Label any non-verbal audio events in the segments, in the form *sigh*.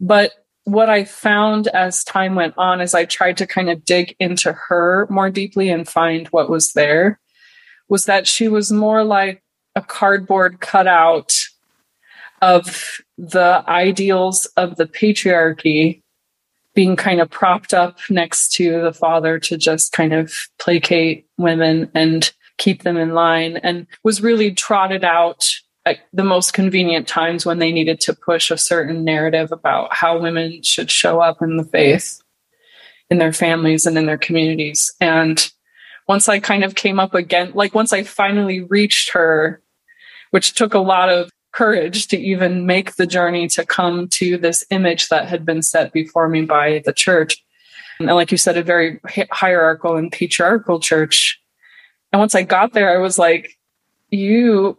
But what I found as time went on as I tried to kind of dig into her more deeply and find what was there was that she was more like a cardboard cutout of the ideals of the patriarchy being kind of propped up next to the father to just kind of placate women and keep them in line and was really trotted out at the most convenient times when they needed to push a certain narrative about how women should show up in the faith in their families and in their communities. And once I kind of came up again, like once I finally reached her, which took a lot of courage to even make the journey to come to this image that had been set before me by the church. And like you said, a very hierarchical and patriarchal church. And once I got there, I was like, you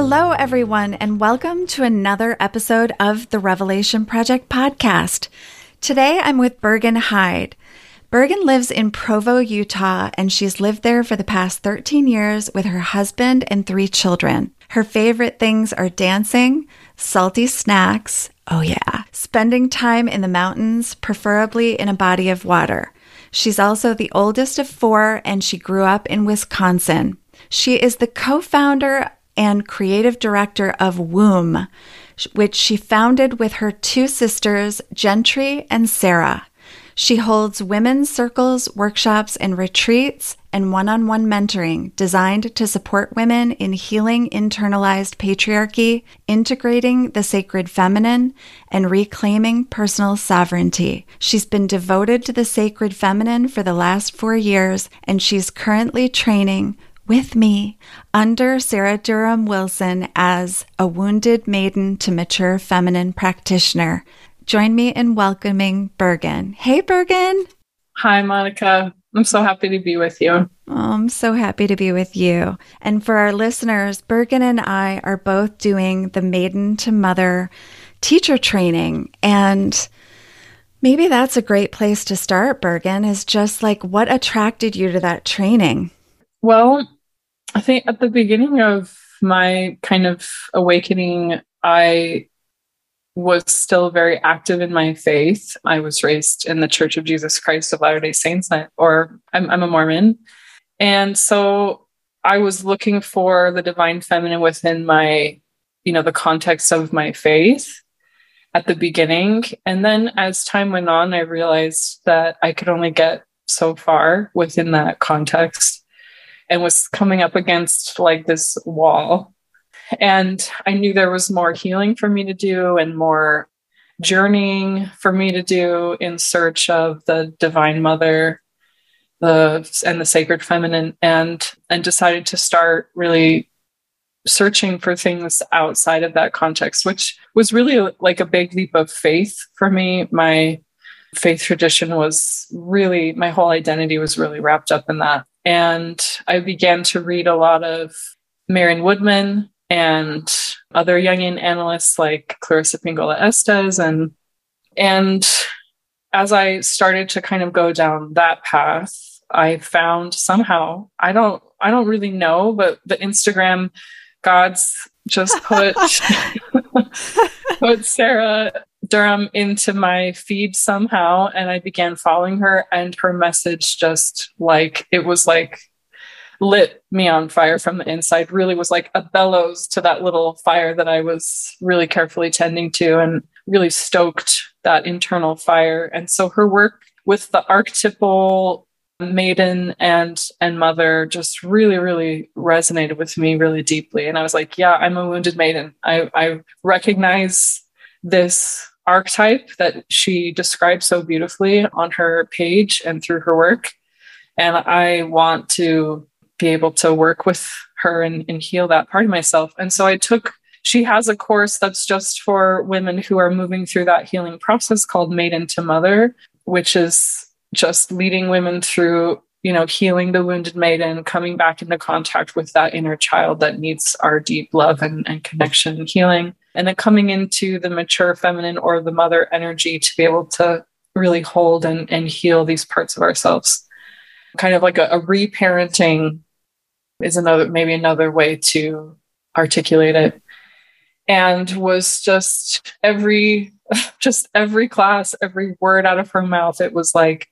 Hello, everyone, and welcome to another episode of the Revelation Project podcast. Today I'm with Bergen Hyde. Bergen lives in Provo, Utah, and she's lived there for the past 13 years with her husband and three children. Her favorite things are dancing, salty snacks, oh yeah, spending time in the mountains, preferably in a body of water. She's also the oldest of four, and she grew up in Wisconsin. She is the co founder and creative director of Womb, which she founded with her two sisters, Gentry and Sarah. She holds women's circles, workshops, and retreats and one on one mentoring designed to support women in healing internalized patriarchy, integrating the sacred feminine, and reclaiming personal sovereignty. She's been devoted to the sacred feminine for the last four years, and she's currently training with me under Sarah Durham Wilson as a wounded maiden to mature feminine practitioner. Join me in welcoming Bergen. Hey, Bergen. Hi, Monica. I'm so happy to be with you. Oh, I'm so happy to be with you. And for our listeners, Bergen and I are both doing the Maiden to Mother teacher training. And maybe that's a great place to start, Bergen, is just like what attracted you to that training? Well, I think at the beginning of my kind of awakening, I was still very active in my faith. I was raised in the Church of Jesus Christ of Latter day Saints, or I'm, I'm a Mormon. And so I was looking for the divine feminine within my, you know, the context of my faith at the beginning. And then as time went on, I realized that I could only get so far within that context and was coming up against like this wall. And I knew there was more healing for me to do and more journeying for me to do in search of the divine mother the and the sacred feminine and and decided to start really searching for things outside of that context which was really like a big leap of faith for me my faith tradition was really my whole identity was really wrapped up in that and I began to read a lot of Marion Woodman and other Jungian analysts like Clarissa Pinkola Estes. And and as I started to kind of go down that path, I found somehow I don't I don't really know, but the Instagram gods just put *laughs* *laughs* put Sarah Durham into my feed somehow and I began following her and her message just like it was like lit me on fire from the inside. Really was like a bellows to that little fire that I was really carefully tending to and really stoked that internal fire. And so her work with the archetypal maiden and and mother just really really resonated with me really deeply. And I was like yeah I'm a wounded maiden. I I recognize this archetype that she describes so beautifully on her page and through her work. And I want to be able to work with her and, and heal that part of myself. And so I took she has a course that's just for women who are moving through that healing process called Maiden to Mother, which is just leading women through you know healing the wounded maiden coming back into contact with that inner child that needs our deep love and, and connection and healing and then coming into the mature feminine or the mother energy to be able to really hold and, and heal these parts of ourselves. Kind of like a, a reparenting is another maybe another way to articulate it. And was just every *laughs* just every class every word out of her mouth it was like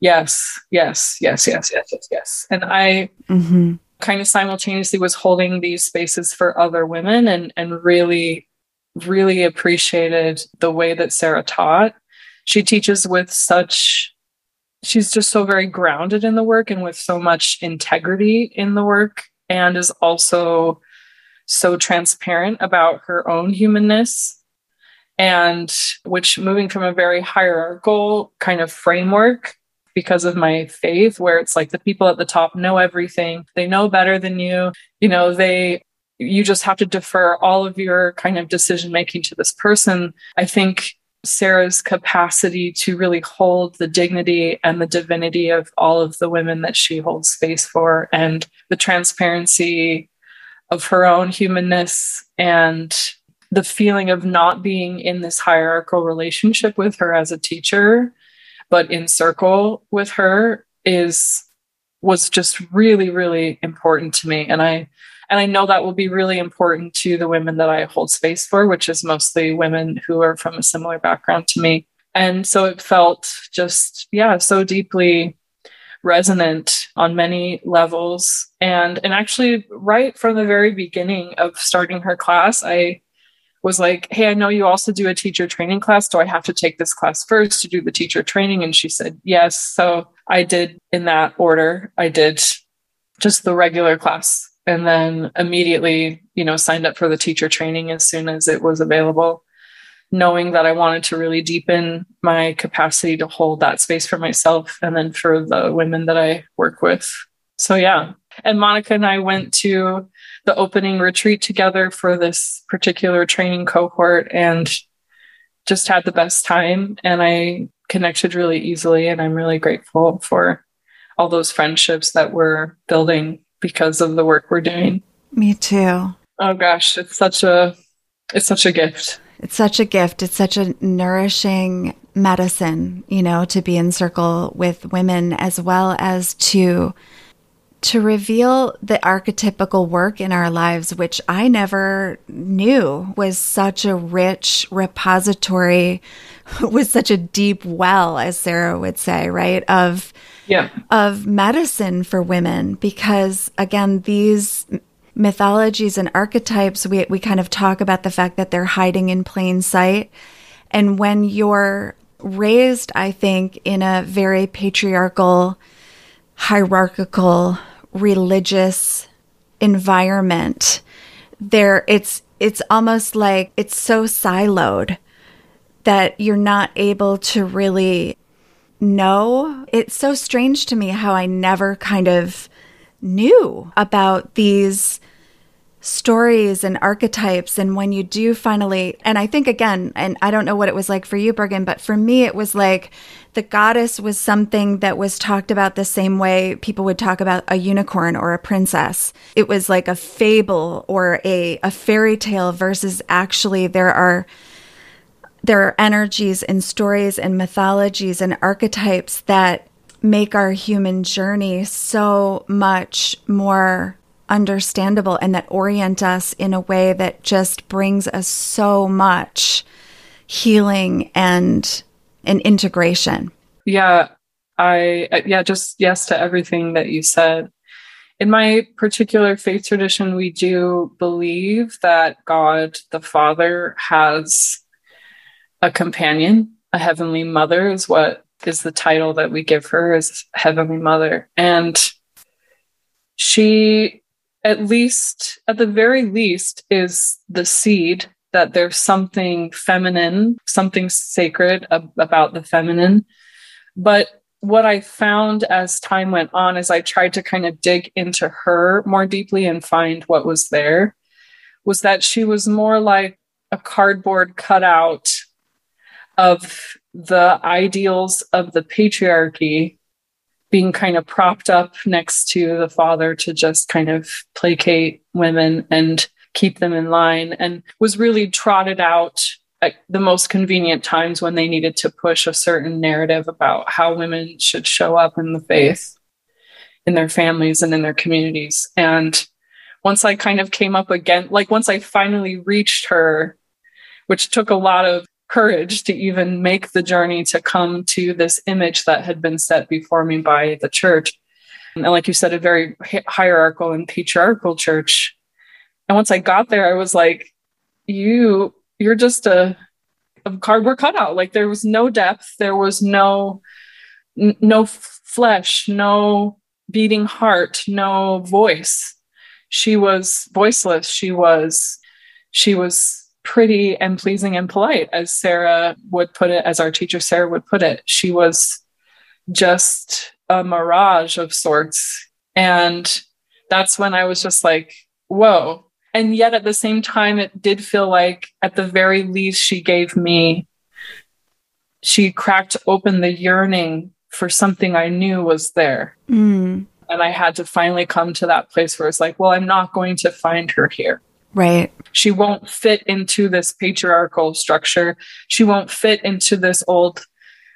yes yes yes yes yes yes yes. And i mm-hmm. kind of simultaneously was holding these spaces for other women and and really really appreciated the way that sarah taught. She teaches with such she's just so very grounded in the work and with so much integrity in the work and is also so transparent about her own humanness and which moving from a very hierarchical kind of framework because of my faith where it's like the people at the top know everything they know better than you you know they you just have to defer all of your kind of decision making to this person. I think sarah's capacity to really hold the dignity and the divinity of all of the women that she holds space for and the transparency of her own humanness and the feeling of not being in this hierarchical relationship with her as a teacher but in circle with her is was just really really important to me. And i and i know that will be really important to the women that i hold space for which is mostly women who are from a similar background to me and so it felt just yeah so deeply resonant on many levels and and actually right from the very beginning of starting her class i was like, Hey, I know you also do a teacher training class. Do I have to take this class first to do the teacher training? And she said, Yes. So I did in that order. I did just the regular class and then immediately, you know, signed up for the teacher training as soon as it was available, knowing that I wanted to really deepen my capacity to hold that space for myself and then for the women that I work with. So, yeah. And Monica and I went to the opening retreat together for this particular training cohort and just had the best time. And I connected really easily. And I'm really grateful for all those friendships that we're building because of the work we're doing. Me too. Oh gosh, it's such a it's such a gift. It's such a gift. It's such a nourishing medicine, you know, to be in circle with women as well as to to reveal the archetypical work in our lives, which I never knew was such a rich repository, *laughs* was such a deep well, as Sarah would say, right? Of, yeah. of medicine for women. Because again, these mythologies and archetypes, we, we kind of talk about the fact that they're hiding in plain sight. And when you're raised, I think, in a very patriarchal, hierarchical religious environment there it's it's almost like it's so siloed that you're not able to really know it's so strange to me how i never kind of knew about these stories and archetypes and when you do finally and i think again and i don't know what it was like for you bergen but for me it was like the goddess was something that was talked about the same way people would talk about a unicorn or a princess. It was like a fable or a, a fairy tale versus actually there are there are energies and stories and mythologies and archetypes that make our human journey so much more understandable and that orient us in a way that just brings us so much healing and and integration. Yeah, I uh, yeah, just yes to everything that you said. In my particular faith tradition, we do believe that God the Father has a companion, a heavenly mother is what is the title that we give her as heavenly mother. And she at least, at the very least, is the seed that there's something feminine, something sacred ab- about the feminine. But what I found as time went on is I tried to kind of dig into her more deeply and find what was there was that she was more like a cardboard cutout of the ideals of the patriarchy being kind of propped up next to the father to just kind of placate women and keep them in line and was really trotted out at the most convenient times when they needed to push a certain narrative about how women should show up in the faith in their families and in their communities. And once i kind of came up again like once i finally reached her which took a lot of courage to even make the journey to come to this image that had been set before me by the church. And like you said, a very hierarchical and patriarchal church. And once I got there, I was like, you, you're just a, a cardboard cutout. Like there was no depth. There was no, no flesh, no beating heart, no voice. She was voiceless. She was, she was pretty and pleasing and polite, as Sarah would put it, as our teacher Sarah would put it. She was just a mirage of sorts. And that's when I was just like, whoa. And yet at the same time, it did feel like, at the very least, she gave me, she cracked open the yearning for something I knew was there. Mm. And I had to finally come to that place where it's like, well, I'm not going to find her here. Right. She won't fit into this patriarchal structure. She won't fit into this old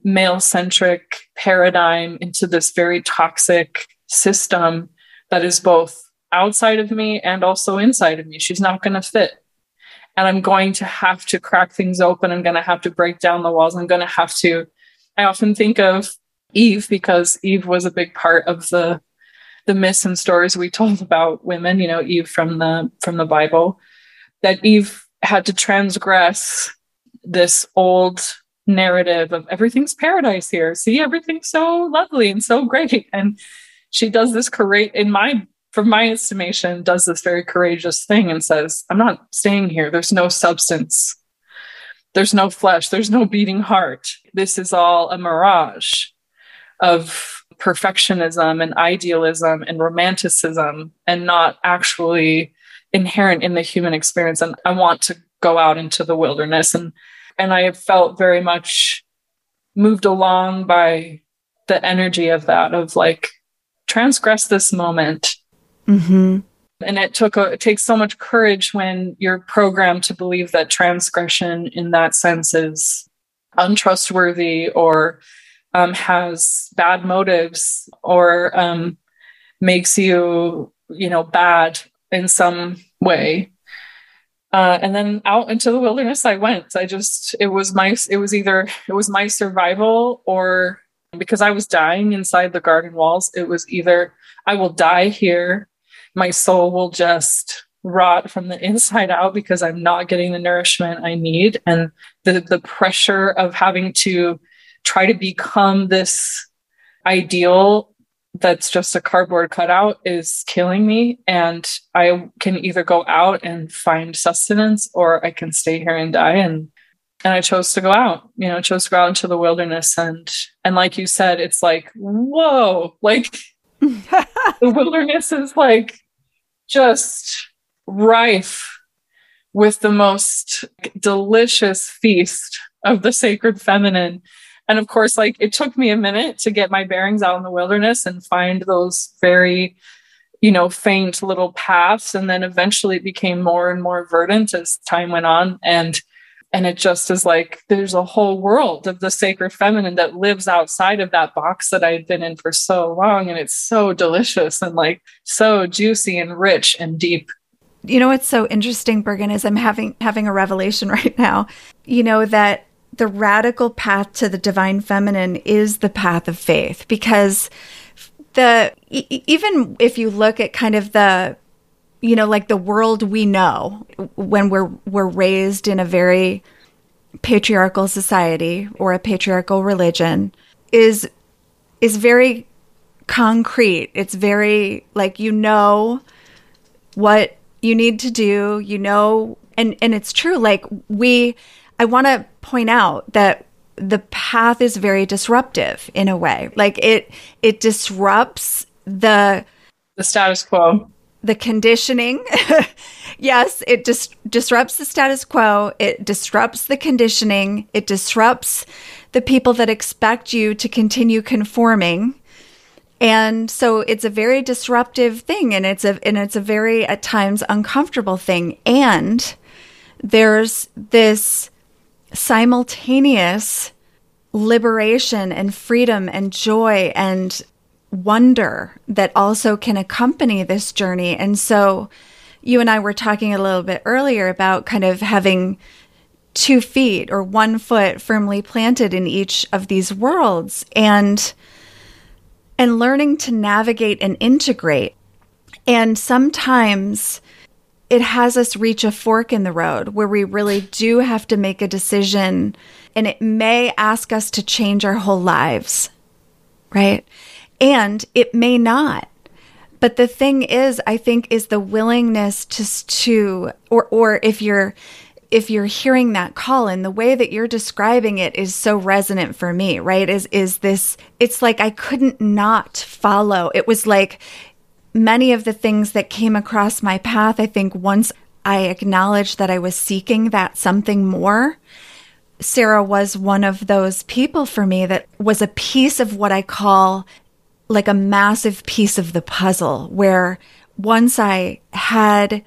male centric paradigm, into this very toxic system that is both outside of me and also inside of me. She's not going to fit. And I'm going to have to crack things open. I'm going to have to break down the walls. I'm going to have to. I often think of Eve because Eve was a big part of the the myths and stories we told about women, you know, Eve from the from the Bible, that Eve had to transgress this old narrative of everything's paradise here. See, everything's so lovely and so great. And she does this courage in my from my estimation, does this very courageous thing and says, I'm not staying here. There's no substance. There's no flesh. There's no beating heart. This is all a mirage of perfectionism and idealism and romanticism and not actually inherent in the human experience. And i want to go out into the wilderness. And and i have felt very much moved along by the energy of that of like transgress this moment. Mm-hmm. and it took a, it takes so much courage when you're programmed to believe that transgression in that sense is untrustworthy or um, has bad motives or um, makes you, you know, bad in some way. Uh, and then out into the wilderness I went. I just it was my it was either it was my survival or because I was dying inside the garden walls. It was either I will die here, my soul will just rot from the *laughs* inside out because I'm not getting the nourishment I need, and the the pressure of having to try to become this ideal that's just a cardboard cutout is killing me. And i can either go out and find sustenance or i can stay here and die. And and i chose to go out you know chose to go out into the wilderness. And and like you said it's like whoa like *laughs* the wilderness is like just rife with the most delicious feast of the sacred feminine and of course, like it took me a minute to get my bearings out in the wilderness and find those very, you know, faint little paths. And then eventually it became more and more verdant as time went on. And and it just is like there's a whole world of the sacred feminine that lives outside of that box that I've been in for so long. And it's so delicious and like so juicy and rich and deep. You know what's so interesting, Bergen, is I'm having having a revelation *laughs* right now. You know that the radical path to the divine feminine is the path of faith because the even if you look at kind of the you know like the world we know when we're we're raised in a very patriarchal society or a patriarchal religion is is very concrete. It's very like you know what you need to do you know and and it's true like we I want to point out that the path is very disruptive in a way. Like it it disrupts the the status quo. The conditioning, *laughs* yes, it just disrupts the status quo. It disrupts the conditioning. It disrupts the people that expect you to continue conforming. And so it's a very disruptive thing and it's a and it's a very at times uncomfortable thing. And there's this simultaneous liberation and freedom and joy and wonder that also can accompany this journey. And so you and I were talking a little bit earlier about kind of having two feet or one foot firmly planted in each of these worlds and and learning to navigate and integrate. And sometimes it has us reach a fork in the road where we really do have to make a decision and it may ask us to change our whole lives, right? And it may not. But the thing is, I think, is the willingness to, to, or, or if you're, if you're hearing that call and the way that you're describing it is so resonant for me, right? Is, is this, it's like I couldn't not follow. It was like many of the things that came across my path. I think once I acknowledged that I was seeking that something more, Sarah was one of those people for me that was a piece of what I call like a massive piece of the puzzle where once I had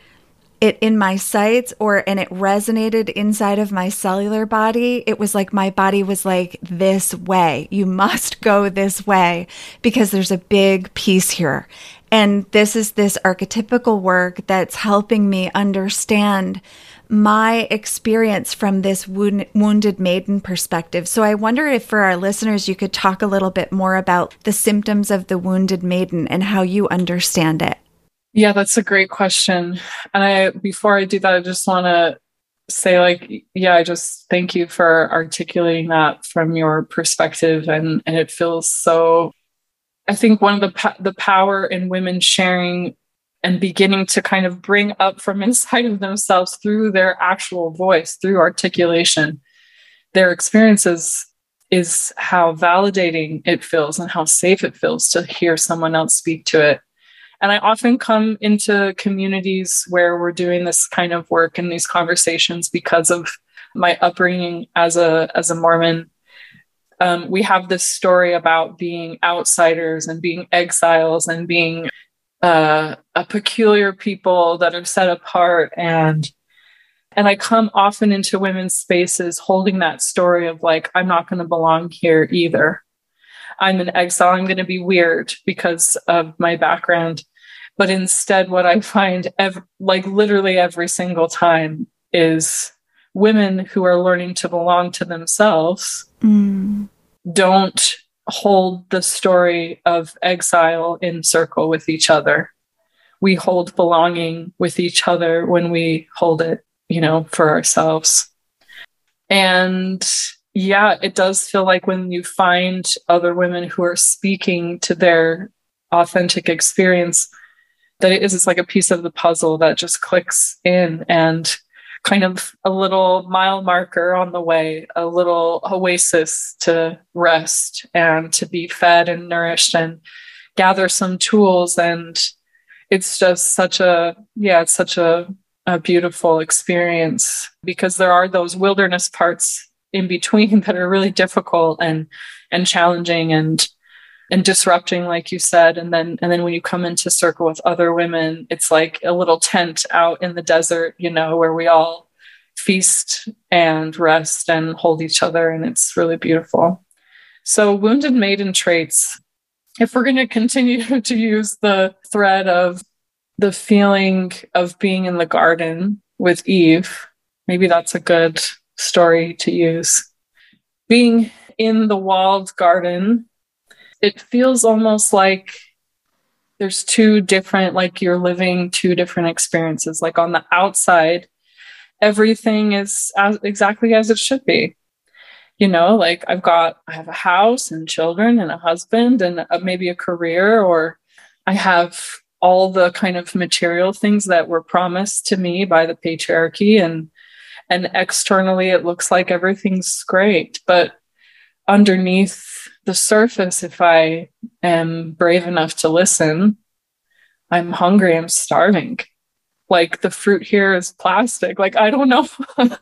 it in my sights or and it resonated inside of my cellular body it was like my body was like this way you must go this way because there's a big piece here and this is this archetypical work that's helping me understand my experience from this wound, wounded maiden perspective. So I wonder if for our listeners, you could talk a little bit more about the symptoms of the wounded maiden and how you understand it. Yeah, that's a great question. And I, before I do that, I just want to say like yeah i just thank you for articulating that from your perspective and and it feels so i think one of the the power in women sharing and beginning to kind of bring up from *laughs* inside of themselves through their actual voice, through articulation, their experiences is how validating it feels and how safe it feels to hear someone else speak to it. And I often come into communities where we're doing this kind of work and these conversations because of my upbringing as a as a Mormon. Um, we have this story about being outsiders and being exiles and being uh, a peculiar people that are set apart and and I come often into women's spaces holding that story of like I'm not going to belong here either. I'm an exile. I'm going to be weird because of my background. But instead, what I find, ev- like literally every single time, is women who are learning to belong to themselves mm. don't hold the story of exile in circle with each other. We hold belonging with each other when we hold it, you know, for ourselves. And yeah, it does feel like when you find other women who are speaking to their authentic experience, that it is like a piece of the puzzle that just clicks in and kind of a little mile marker on the way, a little oasis to rest and to be fed and nourished and gather some tools. And it's just such a, yeah, it's such a, a beautiful experience because there are those wilderness parts in between *laughs* that are really difficult and and challenging and and disrupting like you said and then and then when you come into circle with other women it's like a little tent out in the desert you know where we all feast and rest and hold each other and it's really beautiful. So wounded maiden traits if we're going to continue *laughs* to use the thread of the feeling of being in the garden with eve maybe that's a good story to use. Being in the walled garden it feels almost like there's two different like you're living two different experiences. Like on the outside everything is as exactly as it should be. You know like i've got i have a house and children and a husband and a, maybe a career or i have all the kind of material things that were promised to me by the patriarchy and and externally it looks like everything's great. But underneath the surface, if I am brave enough to listen, I'm hungry, I'm starving. like the fruit here is plastic. Like I don't know. *laughs*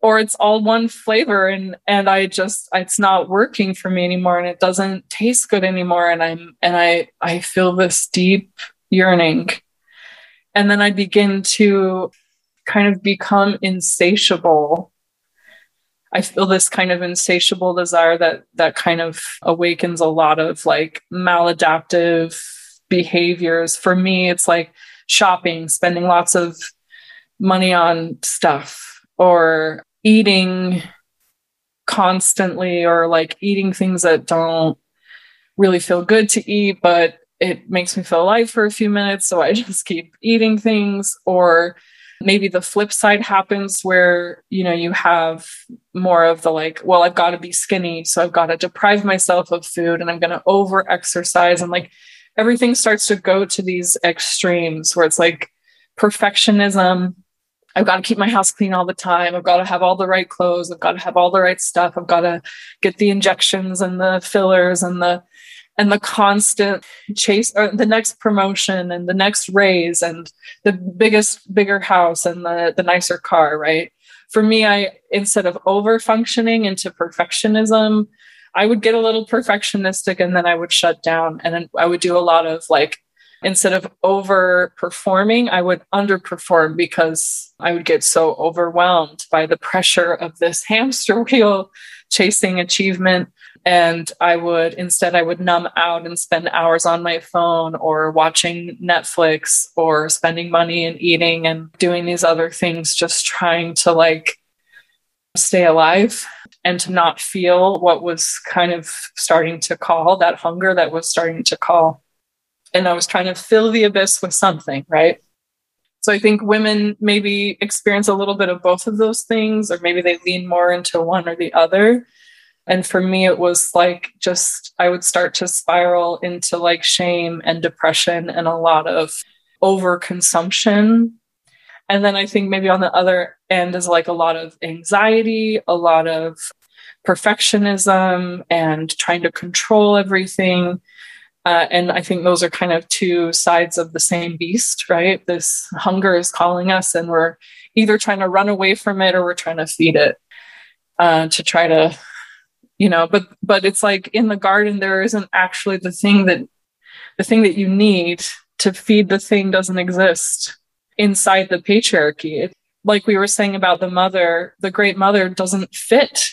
or it's all one flavor and and I just it's not working for me anymore and it doesn't taste good anymore and I'm and I I feel this deep yearning. And then I begin to kind of become insatiable. I feel this kind of insatiable desire that that kind of awakens a lot of like maladaptive behaviors. For me, it's like shopping, spending lots of money on stuff or eating constantly or like eating things that don't really feel good to eat, but it makes me feel alive for a few minutes. So I *laughs* just keep eating things. Or maybe the flip side happens where, you know, you have more of the like, well, I've got to be skinny. So I've got to deprive myself of food and I'm going to over exercise. And like everything starts to go to these extremes where it's like perfectionism I've got to keep my house clean all the time. I've got to have all the right clothes. I've got to have all the right stuff. I've got to get the injections and the fillers and the and the constant chase or the next promotion and the next raise and the biggest bigger house and the the nicer car, right? For me, I instead of over functioning into perfectionism, I would get a little perfectionistic and then I would shut down and then I would do a lot of like instead of over performing I would underperform because I would get so overwhelmed by the pressure of this *laughs* hamster wheel chasing achievement. And I would instead, I would numb out and spend hours on my phone or watching Netflix or spending money and eating and doing these other things, just trying to like stay alive and to not feel what was kind of starting to call that hunger that was starting to call and I was trying to fill the abyss with something, right? So I think women maybe experience a little bit of both of those things, or maybe they lean more into one or the other. And for me, it was like just, I would start to spiral into like shame and depression and a lot of overconsumption. And then I think maybe on the other end is like a lot of anxiety, a lot of perfectionism and trying to control everything uh, and I think those are kind of two sides of the same beast, right? This hunger is calling us, and we're either trying to run away from it or we're trying to feed it uh, to try to, you know. But but it's like in the garden, there isn't actually the thing that the thing that you need to feed the thing doesn't exist inside the patriarchy. Like we were saying about the mother, the great mother doesn't fit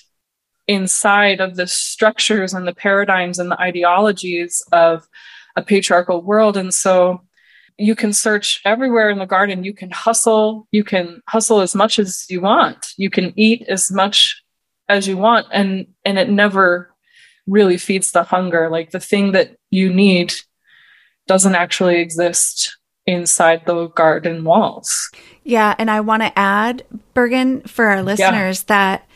inside of the structures and the paradigms and the ideologies of a patriarchal world. And so you can search everywhere in the garden. You can hustle. You can hustle as much as you want. You can eat as much as you want. And, and it never really feeds the hunger. Like the thing that you need doesn't actually exist inside the garden walls. Yeah. And I want to add, Bergen, for our listeners, yeah. that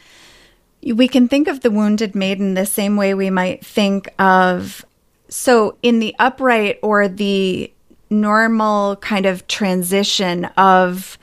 we can think of the wounded maiden the same way we might think of. So, in the upright or the normal kind of transition of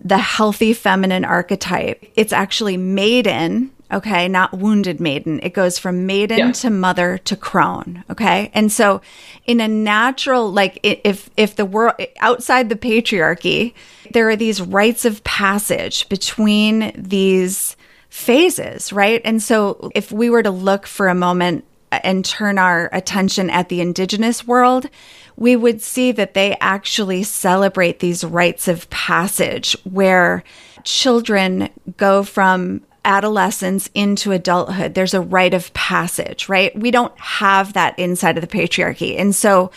the healthy feminine archetype, it's actually maiden, okay, not wounded maiden. It goes from maiden yeah. to mother to crone, okay? And so in a natural like if if the world outside the patriarchy, there are these rites of passage between these phases, right? And so if we were to look for a moment and turn our attention at the indigenous world, we would see that they actually celebrate these rites of passage where children go from adolescence into adulthood. There's a rite of passage, right? We don't have that inside of the patriarchy. And so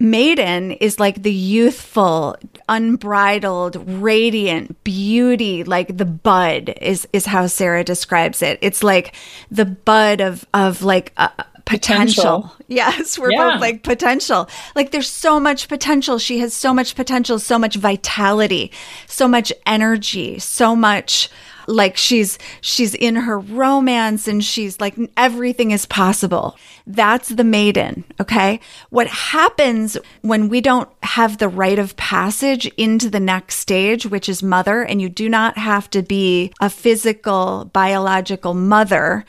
Maiden is like the youthful, unbridled, radiant beauty, like the bud is is how Sarah describes it. It's like the bud of of like uh, potential. potential. *laughs* Yes, we're yeah. both like potential. Like there's so much potential. She has so much potential, so much vitality, so much energy, so much like she's she's in her romance and she's like everything is possible. That's the maiden, okay? What happens when we don't have the rite of passage into the next stage, which is mother, and you do not have to be a physical biological mother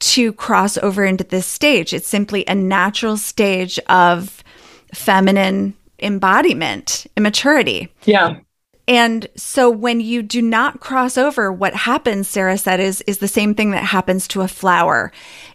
to cross over into this stage. It's simply a natural stage of feminine embodiment, immaturity. Yeah. And so when you do not cross over, what happens, Sarah said, is, is the same thing that happens to a flower.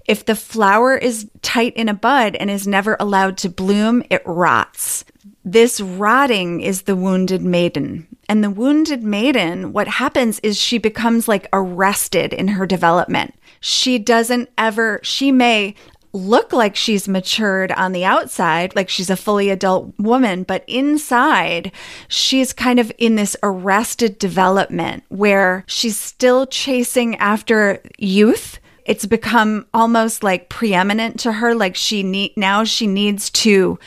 If the flower is tight in a bud and is never allowed to bloom, it rots. This rotting is the wounded maiden. And the wounded maiden, what happens is she becomes like arrested in her development. She doesn't ever, she may look like she's matured on the outside, like she's a fully adult woman, but inside, she's kind of in this arrested development where she's still chasing after youth. It's become almost like preeminent to her, like she need now she needs to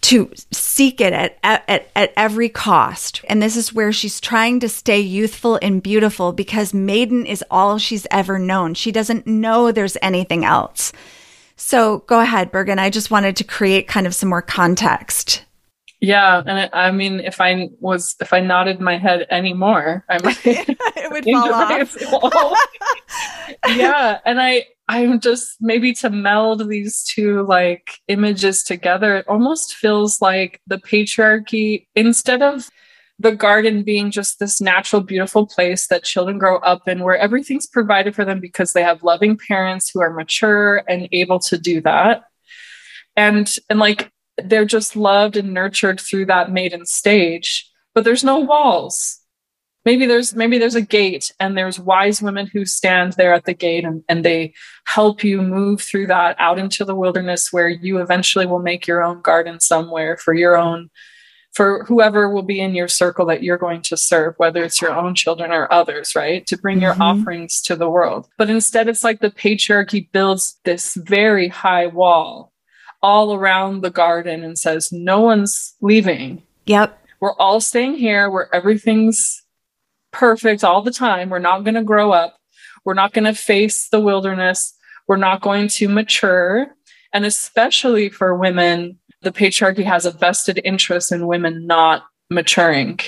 to seek it at, at, at every cost. And this is where she's trying to stay youthful and beautiful because maiden is all she's ever known. She doesn't know there's anything else. So go ahead, Bergen. I just wanted to create kind of some more context. Yeah, and it, I mean, if I was, if I nodded my head anymore, I *laughs* might it would *laughs* fall off. *laughs* yeah, and I, I'm just maybe to meld these two like images together. It almost feels like the patriarchy instead of the garden being just this natural, beautiful place that children grow up in where everything's provided for them because they have loving parents who are mature and able to do that. And, and like they're just loved and nurtured through that maiden stage, but there's no walls. Maybe there's maybe there's a gate and there's wise women who stand there at the gate and, and they help you move through that out into the wilderness where you eventually will make your own garden somewhere for your own for whoever will be in your circle that you're going to serve, whether it's your own children or others, right? To bring mm-hmm. your offerings to the world. But instead, it's like the patriarchy builds this very high wall all around the garden and says, no one's leaving. Yep. We're all staying here where everything's perfect all the time. We're not going to grow up. We're not going to face the wilderness. We're not going to mature. And especially for women, the patriarchy has a vested interest in women not maturing,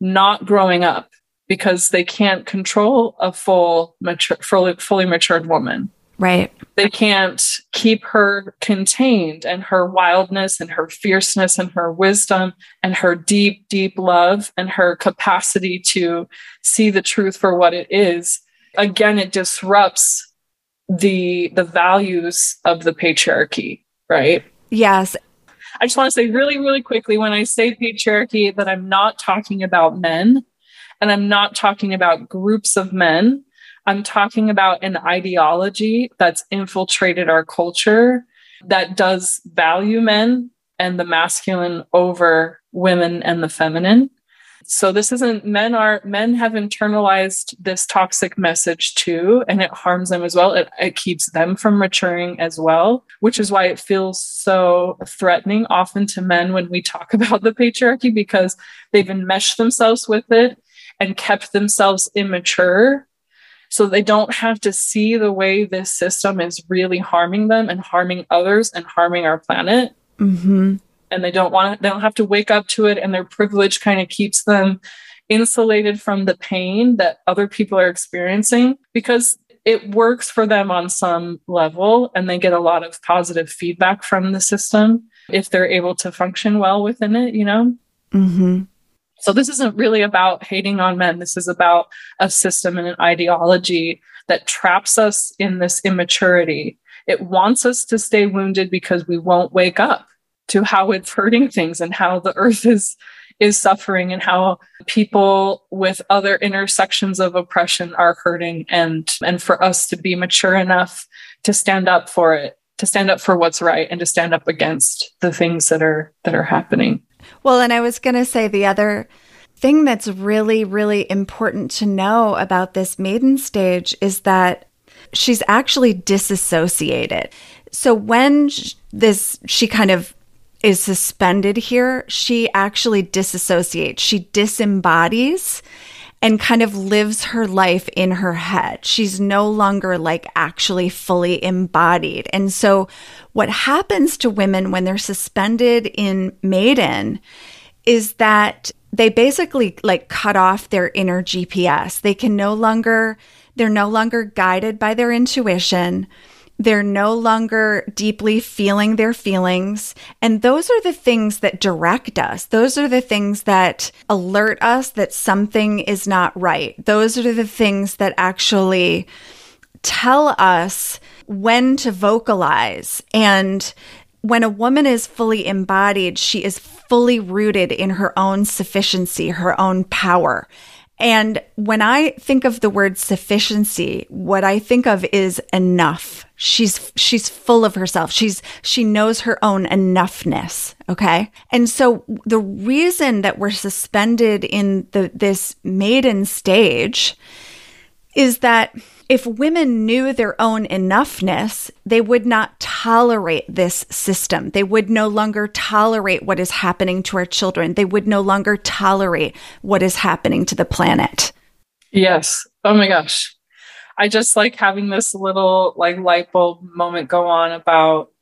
not growing up because they can't control a full mature, fully, fully matured woman. Right. They can't keep her contained and her wildness and her fierceness and her wisdom and her deep, deep love and her capacity to see the truth for what it is. Again, it disrupts the the values of the patriarchy, right? Yes. I just want to say really, really quickly when I say patriarchy, that I'm not talking about men and I'm not talking about groups of men. I'm talking about an ideology that's infiltrated our culture that does value men and the masculine over women and the feminine. So this isn't men are men have internalized this toxic message too, and it harms them as well. It, it keeps them from maturing as well, which is why it feels so threatening often to men when we talk *laughs* about the patriarchy because they've enmeshed themselves with it and kept themselves immature so they don't have to see the way this system is really harming them and harming others and harming our planet. Mm-hmm and they don't want to, they don't have to wake up to it and their privilege kind of keeps them insulated from the pain that other people are experiencing because it works for them on some level and they get a lot of positive feedback from the system if they're able to function well within it you know? Mm-hmm. so this isn't really about hating on men. This is about a system and an ideology that traps us in this immaturity. It wants us to stay wounded because we won't wake up to how it's hurting things and how the earth is is suffering and how people with other intersections of oppression are hurting and and for us to be mature enough to stand up for it to stand up for what's right and to stand up against the things that are that are happening. Well and i was going to say the other thing that's really really important to know about this maiden stage is that she's actually disassociated. So when this she kind of is suspended here, she actually disassociates. She disembodies and kind of lives her life in her head. She's no longer like actually fully embodied. And so what happens to women when they're suspended in maiden is that they basically like cut off their inner GPS. They can no longer, they're no longer guided by their intuition They're no longer deeply feeling their feelings. And those are the things that direct us. Those are the things that alert us that something is not right. Those are the things that actually tell us when to vocalize. And when a woman is fully embodied, she is fully rooted in her own sufficiency, her own power. And when I think of the word sufficiency, what I think of is enough. She's she's full of herself. She's she knows her own enoughness, okay? And so the reason that we're suspended in the this maiden stage is that if women knew their own enoughness, they would not tolerate this system. They would no longer tolerate what is happening to our children. They would no longer tolerate what is happening to the planet. Yes. Oh my gosh. I just like having this little like light bulb moment go on about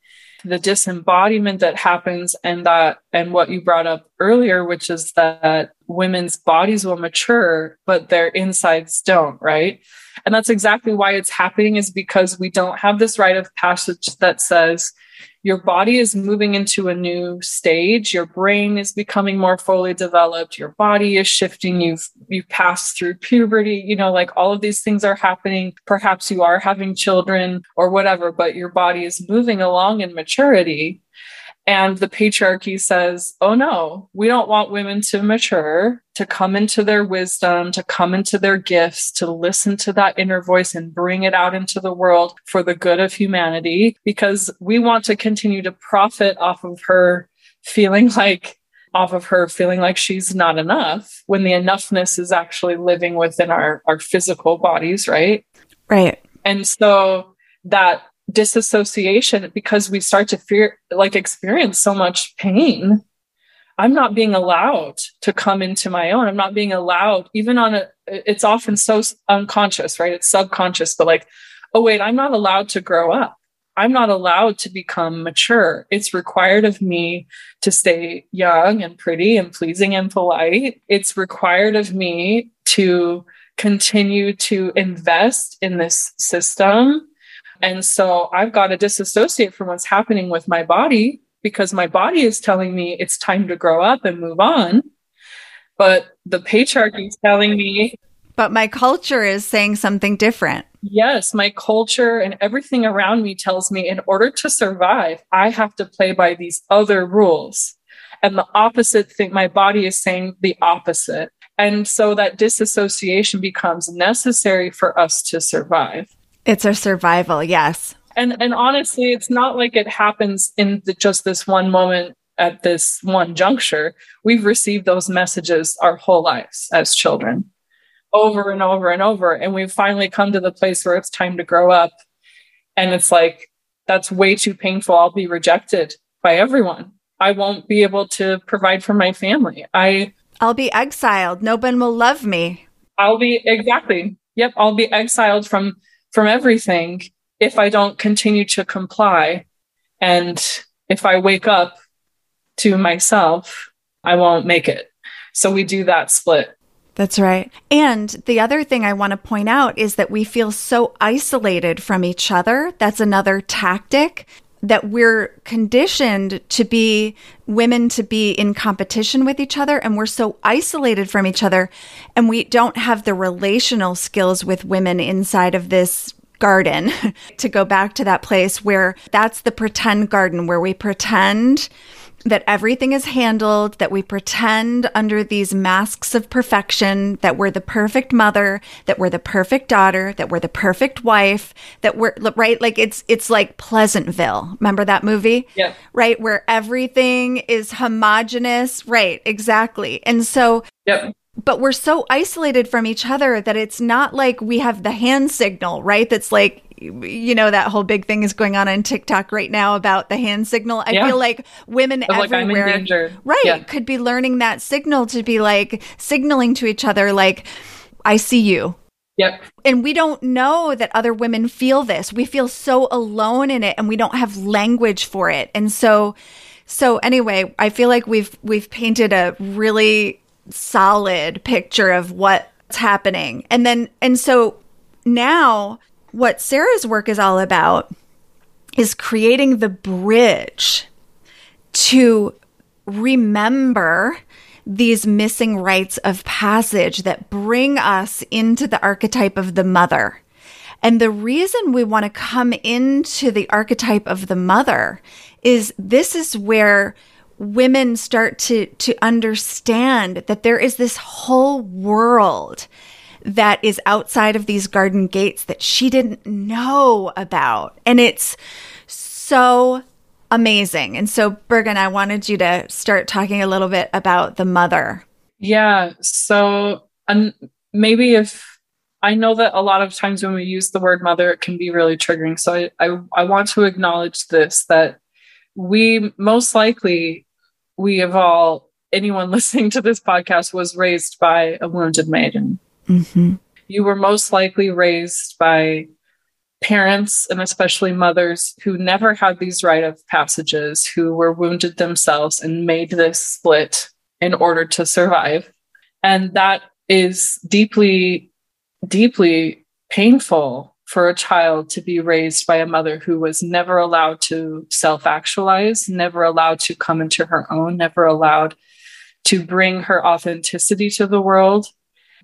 the disembodiment that happens and that and what you brought up earlier which is that women's bodies will mature but their insides don't right and that's exactly why it's happening is because we don't have this rite of passage that says your body is moving into a new stage. Your brain is becoming more fully developed. Your body is shifting. You've you've passed through puberty. You know like all of these things are happening. Perhaps you are having children or whatever but your body is moving along in maturity and the patriarchy says, oh no, we don't want women to mature, to come into their wisdom, to come into their gifts, to listen to that inner voice and bring it out into the world for the good of humanity, because we want to continue to profit off of her feeling like off of her feeling like she's not enough when the enoughness is actually living within our our physical bodies right? Right. And so that disassociation because we start to fear like experience so much pain. I'm not being allowed to come into my own. I'm not being allowed even on a it's often so unconscious right? It's subconscious but like oh wait i'm not allowed to grow up. I'm not allowed to become mature. It's required of me to stay young and pretty and pleasing and polite. It's required of me to continue to invest in this system and so I've got to disassociate from what's happening with my body because my body is telling me it's time to grow up and move on. But the patriarchy is telling me. But my culture is saying something different. Yes, my culture and everything around me tells me in order to survive, I have to play by these other rules. And the opposite thing, my body is saying the opposite. And so that disassociation becomes necessary for us to survive. It's our survival, yes. And and honestly, it's not like it happens in the, just this one moment at this one juncture. We've received those messages our whole lives as children, over and over and over, and we've finally come to the place where it's time to grow up. And it's like that's way too painful. I'll be rejected by everyone. I won't be able to provide for my family. I I'll be exiled. No one will love me. I'll be exactly. Yep, I'll be exiled from from everything if I don't continue to comply. And if I wake up to myself, I won't make it. So we do that split. That's right. And the other thing I want to point out is that we feel so isolated from each other. That's another tactic that we're conditioned to be women to be in competition with each other and we're so isolated from each other and we don't have the relational skills with women inside of this garden. *laughs* To go back to that place where that's the pretend garden where we pretend that everything is handled, that we pretend under these masks of perfection, that we're the perfect mother, that we're the perfect daughter, that we're the perfect wife, that we're right. Like it's, it's like Pleasantville. Remember that movie? Yeah. Right. Where everything is homogenous. Right. Exactly. And so, yep but we're so isolated from each other that it's not like we have the hand signal, right? That's like you know that whole big thing is going on on TikTok right now about the hand signal. I yeah. feel like women of everywhere, like right, yeah. could be learning that signal to be like signaling to each other, like "I see you." Yep. And we don't know that other women feel this. We feel so alone in it, and we don't have language for it. And so, so anyway, I feel like we've we've painted a really solid picture of what's happening, and then and so now what Sarah's work is all about is creating the bridge to remember these missing rites of passage that bring us into the archetype of the mother. And the reason we want to come into the archetype of the mother is this is where women start to, to understand that there is this whole world that is outside of these garden gates that she didn't know about. And it's so amazing. And so, Bergen, I wanted you to start talking a little bit about the mother. Yeah. So, um, maybe if I know that a lot of times when we use the word mother, it can be really triggering. So, I, I, I want to acknowledge this that we most likely, we have all, anyone *laughs* listening to this podcast was raised by a wounded maiden. Mm-hmm. You were most likely raised by parents and especially mothers who never had these rite of passages, who were wounded themselves and made this split in order to survive. And that is deeply, deeply painful for a child to be raised by a mother who was never allowed to self actualize, never allowed to come into her own, never allowed to bring her authenticity to the world,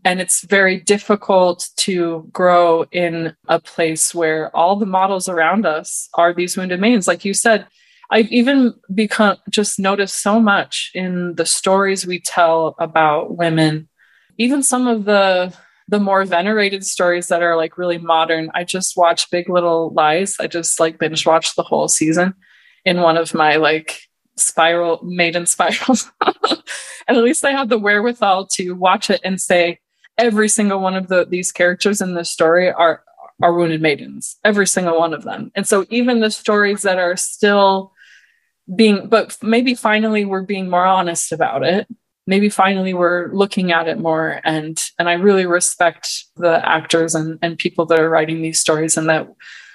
and it's very difficult to grow in a place where all the models around us are these wounded maidens. Like you said, I've even become just noticed so much in the stories we tell about women, even some of the the more venerated stories that are like really modern. I just watched Big Little Lies. I just like binge watched the whole season in one of my like spiral maiden *laughs* spirals. and at least I had the wherewithal to watch it and say, every single one of the, these characters in this story are are wounded maidens every single one of them. And so even the stories that are still being but maybe finally we're being more honest about it. Maybe finally we're looking at it more. And and i really respect the actors and and people that are writing these stories and that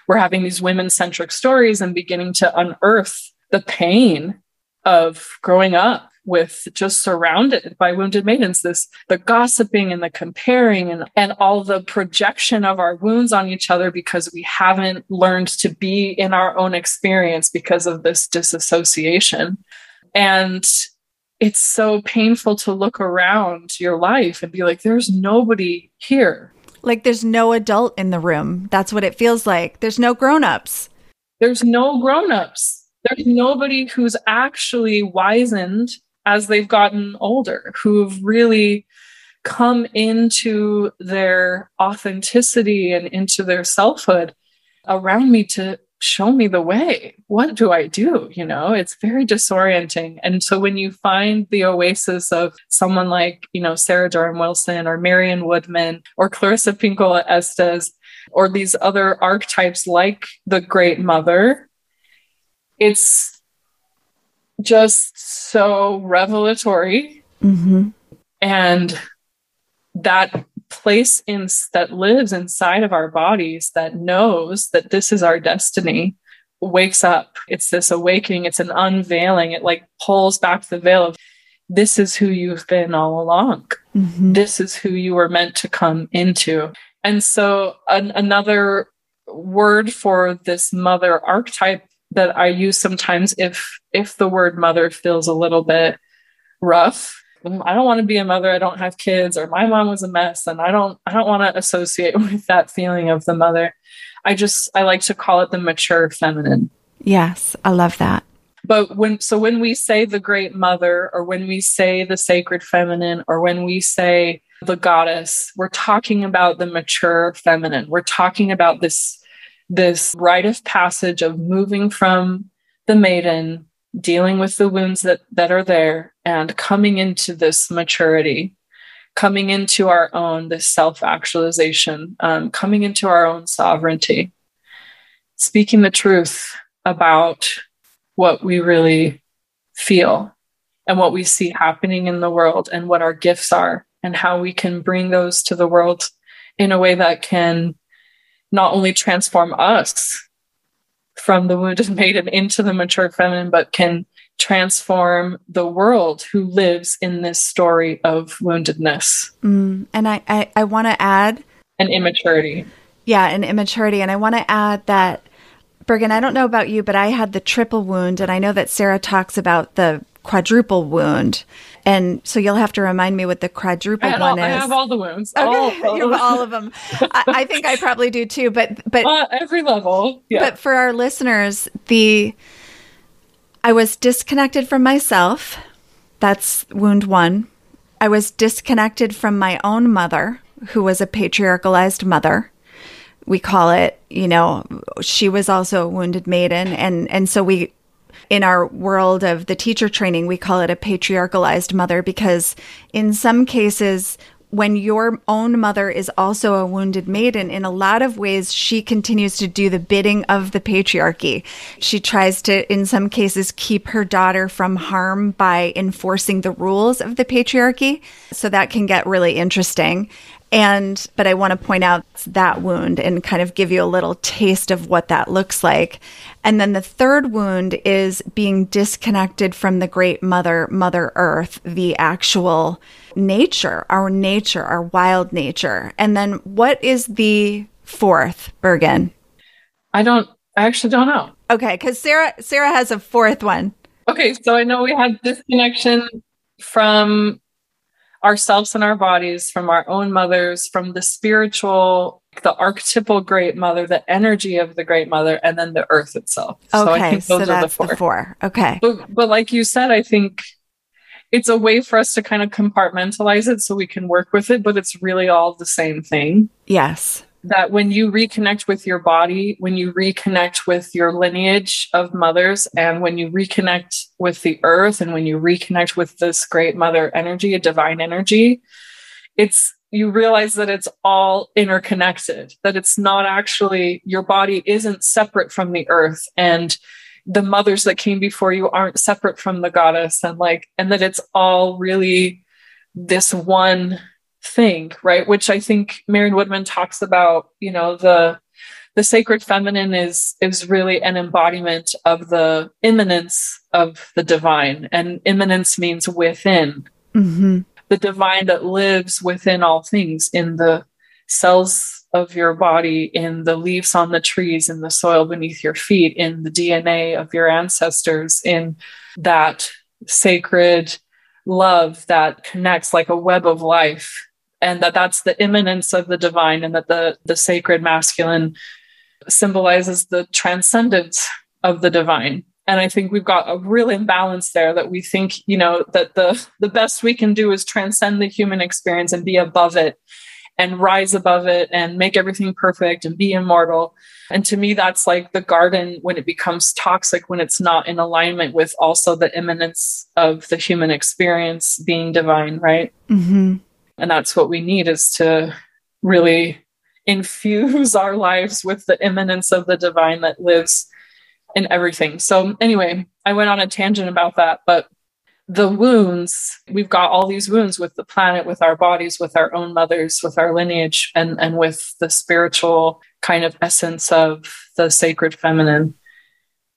we're having these women centric stories and beginning to unearth the pain of growing up with just surrounded by wounded maidens this the gossiping and the comparing and, and all the projection of our wounds on each other because we haven't learned to be in our own experience because of this disassociation. And it's so painful to look around your life and be like there's nobody here. Like there's no adult in the room. That's what it feels like. There's no grown-ups. There's no grown-ups. There's nobody who's actually wizened as they've gotten older who've really come into their authenticity and into their selfhood around me to show me the way. What do I do? You know, it's very disorienting. And so when you find the oasis of someone like, you know, Sarah Durham Wilson or Marion Woodman or Clarissa Pinkola Estes or these other archetypes like the Great Mother, it's just so revelatory. Mm-hmm. And that place in that lives inside of our bodies that knows that this is our destiny wakes up. It's this awakening, it's an unveiling. It like pulls back the veil of this is who you've been all along. Mm-hmm. This is who you were meant to come into. And so, an- another word for this mother archetype that I use sometimes if if the word mother feels a little bit rough. Mm, I don't want to be a mother. I don't have kids or my mom was a mess and I don't I don't want to associate *laughs* with that feeling of the mother. I just I like to call it the mature feminine. Yes, I love that. But when so when we say the great mother or when we say the sacred feminine or when we say the goddess, we're talking about the mature feminine. We're talking about this this rite of passage of moving from the maiden, dealing with the wounds that, that are there, and coming into this maturity, coming into our own, this self actualization, um, coming into our own sovereignty, speaking the truth about what we really feel and what we see happening in the world and what our gifts are and how we can bring those to the world in a way that can not only transform us from the wounded *laughs* maiden into the mature feminine, but can transform the world who lives in this story of woundedness. Mm, and I, I, I want to add an immaturity. Yeah, an immaturity. And I want to add that Bergen, I don't know about you, but I had the triple wound, and I know that Sarah talks about the quadruple wound. And so you'll have to remind me what the quadruple one all, is. I have all the wounds. Okay, all, *laughs* you have all of them. I, I, think I probably do too. But but *laughs* uh, every level. Yeah. But for our listeners, the I was disconnected from myself. That's wound one. I was disconnected from my own mother, who was a patriarchalized mother. We call it, you know, she was also a wounded maiden, and and so we in our world of the teacher training, we call it a patriarchalized mother because in some cases, when your own mother is also a wounded maiden, in a lot of ways, she continues to do the bidding of the patriarchy. She tries to, in some cases, keep her daughter from harm by enforcing the rules of the patriarchy. So that can get really interesting. And, but I want to point out that wound and kind of give you a little taste of what that looks like. And then the third wound is being disconnected from the great mother, Mother Earth, the actual nature, our nature, our wild nature. And then what is the fourth, Bergen? I don't, I actually don't know. Okay. Cause Sarah, Sarah has a fourth one. Okay. So I know we had disconnection from ourselves and our bodies, from our own mothers, from the spiritual, the archetypal great mother, the energy of the great mother, and then the earth itself. Okay, so, so that's the four. the four. Okay. But, but like you said, I think it's a way for us to kind of compartmentalize it so we can work with it, but it's really all the same thing. Yes that when you reconnect with your body, when you reconnect with your lineage of mothers, and when you reconnect with the earth, and when you reconnect with this great mother energy, a divine energy, it's you realize that it's all interconnected, that it's not actually your body isn't separate from the earth. And the mothers that came before you aren't separate from the goddess and like and that it's all really this one thing, right? Which I think Marion Woodman talks about, you know, the the sacred feminine is is really an embodiment of the immanence of the divine. And immanence means within. Mm-hmm. The divine that lives within all things in the cells of your body, in the leaves on the trees, in the soil beneath your feet, in the DNA of your ancestors, in that sacred love that connects like a web of life and that that's the immanence of the divine and that the the sacred masculine symbolizes the transcendence of the divine. And i think we've got a real imbalance there that we think you know that the the best we can do is transcend the human experience and be above it and rise above it and make everything perfect and be immortal. And to me that's like the garden when it becomes toxic when it's not in alignment with also the immanence of the human experience being divine right? Mm-hmm. And that's what we need is to really infuse our lives with the immanence of the divine that lives in everything. So, anyway, I went on a tangent about that, but the wounds, we've got all these wounds with the planet, with our bodies, with our own mothers, with our lineage, and, and with the spiritual kind of essence of the sacred feminine.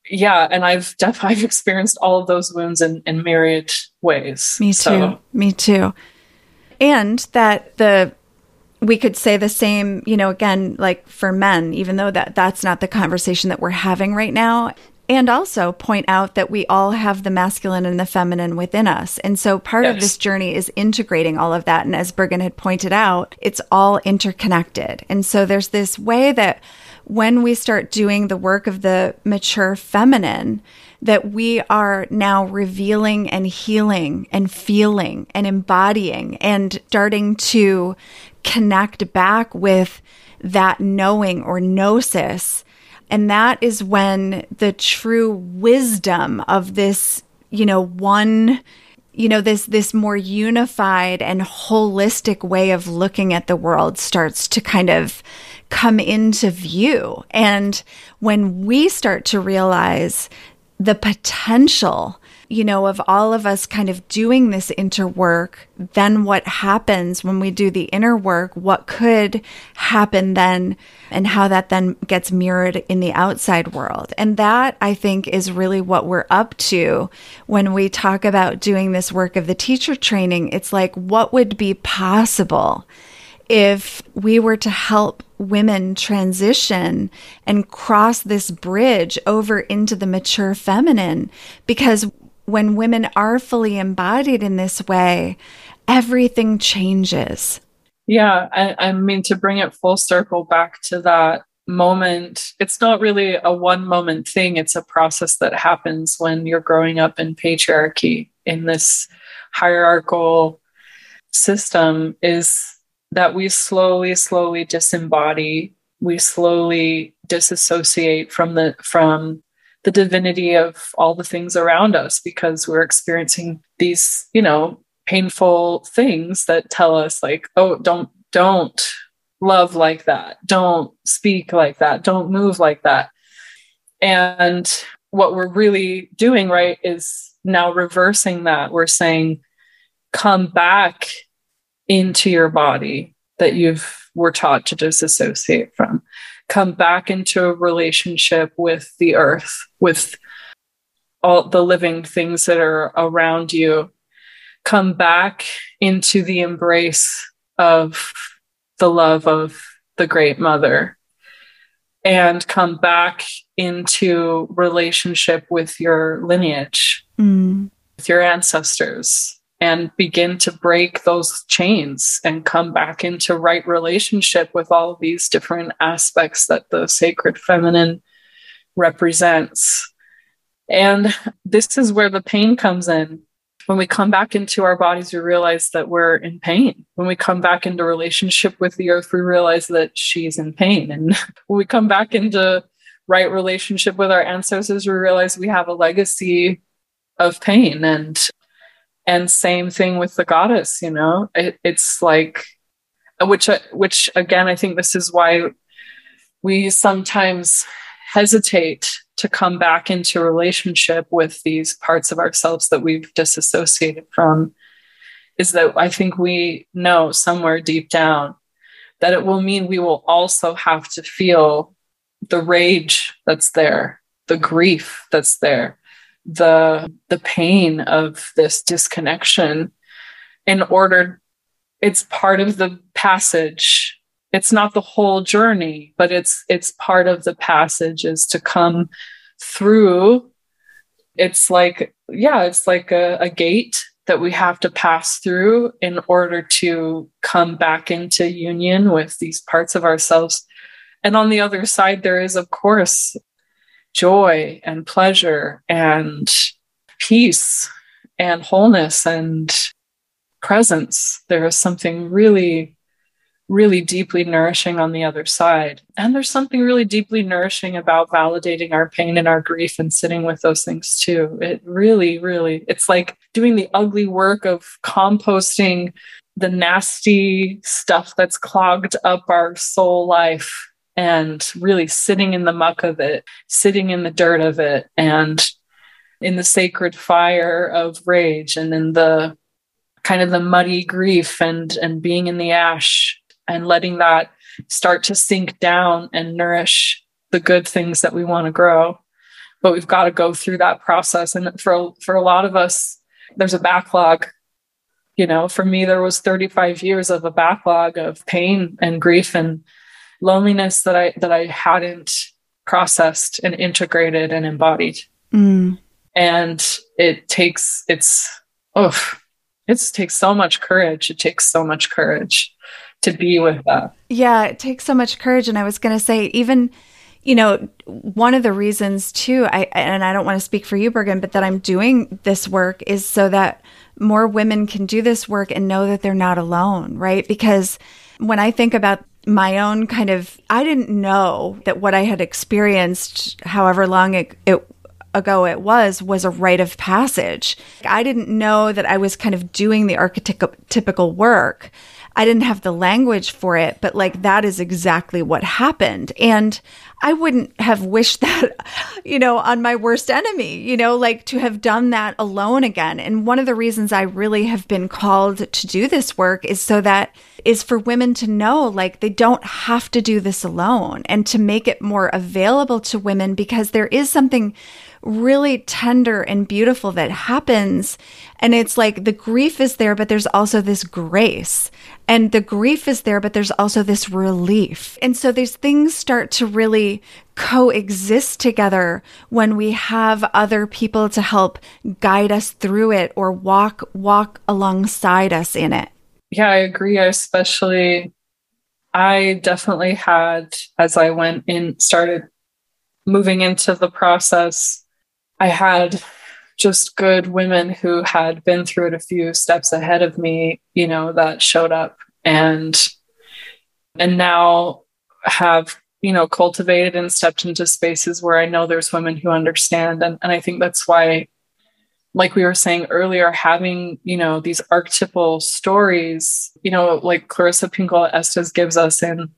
Yeah, and I've def- *laughs* I've experienced all of those wounds in, in myriad ways. Me too. So. Me too and that the we could say the same, you know, again, like for men, even though that that's not the conversation that we're having right now. And also point out that we all have the masculine and the feminine within us. And so part yes. of this journey is integrating all of that. And as Bergen had pointed out, it's all interconnected. And so there's this way that when we start doing the work of the mature feminine, that we are now revealing and healing and feeling and embodying and starting to connect back with that knowing or gnosis. And that is when the true wisdom of this, you know, one you know this this more unified and holistic way of looking at the world starts to kind of come into view and when we start to realize the potential you know, of all of us kind of doing this inner work, then what happens when we do the inner work? What could happen then, and how that then gets mirrored in the outside world? And that I think is really what we're up to when we talk about doing this work of the teacher training. It's like, what would be possible? If we were to help women transition and cross this bridge over into the mature feminine. Because when women are fully embodied in this way, everything changes. Yeah. I, I mean, to bring it full circle back to that moment, it's not really a one moment thing. It's a process that happens when you're growing up in patriarchy in this hierarchical system is that we slowly slowly disembody we slowly disassociate from the from the divinity of all the things around us because we're experiencing these you know painful things that tell us like oh don't don't love like that. Don't speak like that. Don't move like that. And what we're really doing right is now reversing that. We're saying come back into your body that you've were taught to disassociate from. Come back into a relationship with the earth with all the living things that are around you. Come back into the embrace of the love of the great mother. And come back into relationship with your lineage mm. with your ancestors and begin to break those chains and come back into right relationship with all of these different aspects that the sacred feminine represents. And this is where the pain comes in. When we come back into our bodies, we realize that we're in pain. When we come back into relationship with the earth, we realize that she's in pain. And *laughs* when we come back into right relationship with our ancestors, we realize we have a legacy of pain and and same thing with the goddess you know? It, it's like which uh, which again i think this is why we sometimes hesitate to come back into relationship with these parts of ourselves that we've disassociated from is that i think we know somewhere deep down that it will mean we will also have to feel the rage that's there the grief that's there the the pain of this disconnection in order it's part of the passage. It's not the whole journey but it's it's part of the passage is to come through. It's like yeah it's like a, a gate that we have to pass through in order to come back into union with these parts of ourselves. And on the other side there is of course joy and pleasure and peace and wholeness and presence. There is something really, really deeply nourishing on the other side. And there's something really deeply nourishing about validating our pain and our grief and sitting with those things too. It really, really, it's like doing the ugly work of composting the nasty stuff that's clogged up our soul life and really sitting in the muck of it, sitting in the dirt of it, and in the sacred fire of rage and in the kind of the muddy grief and and being in the ash and letting that start to sink down and nourish the good things that we want to grow. But we've got to go through that process. And for for a lot of us there's a backlog. You know for me there was 35 years of a backlog of pain and grief and loneliness that I that I hadn't processed and integrated and embodied. Mm. And it takes it's oh it takes so much courage. It takes so much courage to be with that. Yeah, it takes so much courage. And I was gonna say, even you know, one of the reasons too, I and I don't want to speak for you, Bergen, but that I'm doing this work is so that more women can do this work and know that they're not alone, right? Because when I think about my own kind of I didn't know that what I had experienced however long it, it ago it was was a rite of passage. I didn't know that I was kind of doing the archetypical work. I didn't have the language for it, but like that is exactly what happened. And I wouldn't have wished *laughs* that, you know, on my worst enemy, you know, like to have done that alone again. And one of the reasons I really have been called to do this work is so that is for women to know like they don't have to do this alone and to make it more available to women because there is something really tender and beautiful that happens. And it's like the grief is there, but there's also this grace And the grief is there, but there's also this relief. And so these things start to really coexist together when we have other people to help guide us through it or walk walk alongside us in it. Yeah, I agree. I especially I definitely had as I went in started moving into the process, I had just good women who had been through it a few steps ahead of me, you know, that showed up and and now have you know cultivated and stepped into spaces where i know there's women who understand. And, and i think that's why like we were saying earlier having you know these archetypal stories you know like clarissa pinkola estes gives us in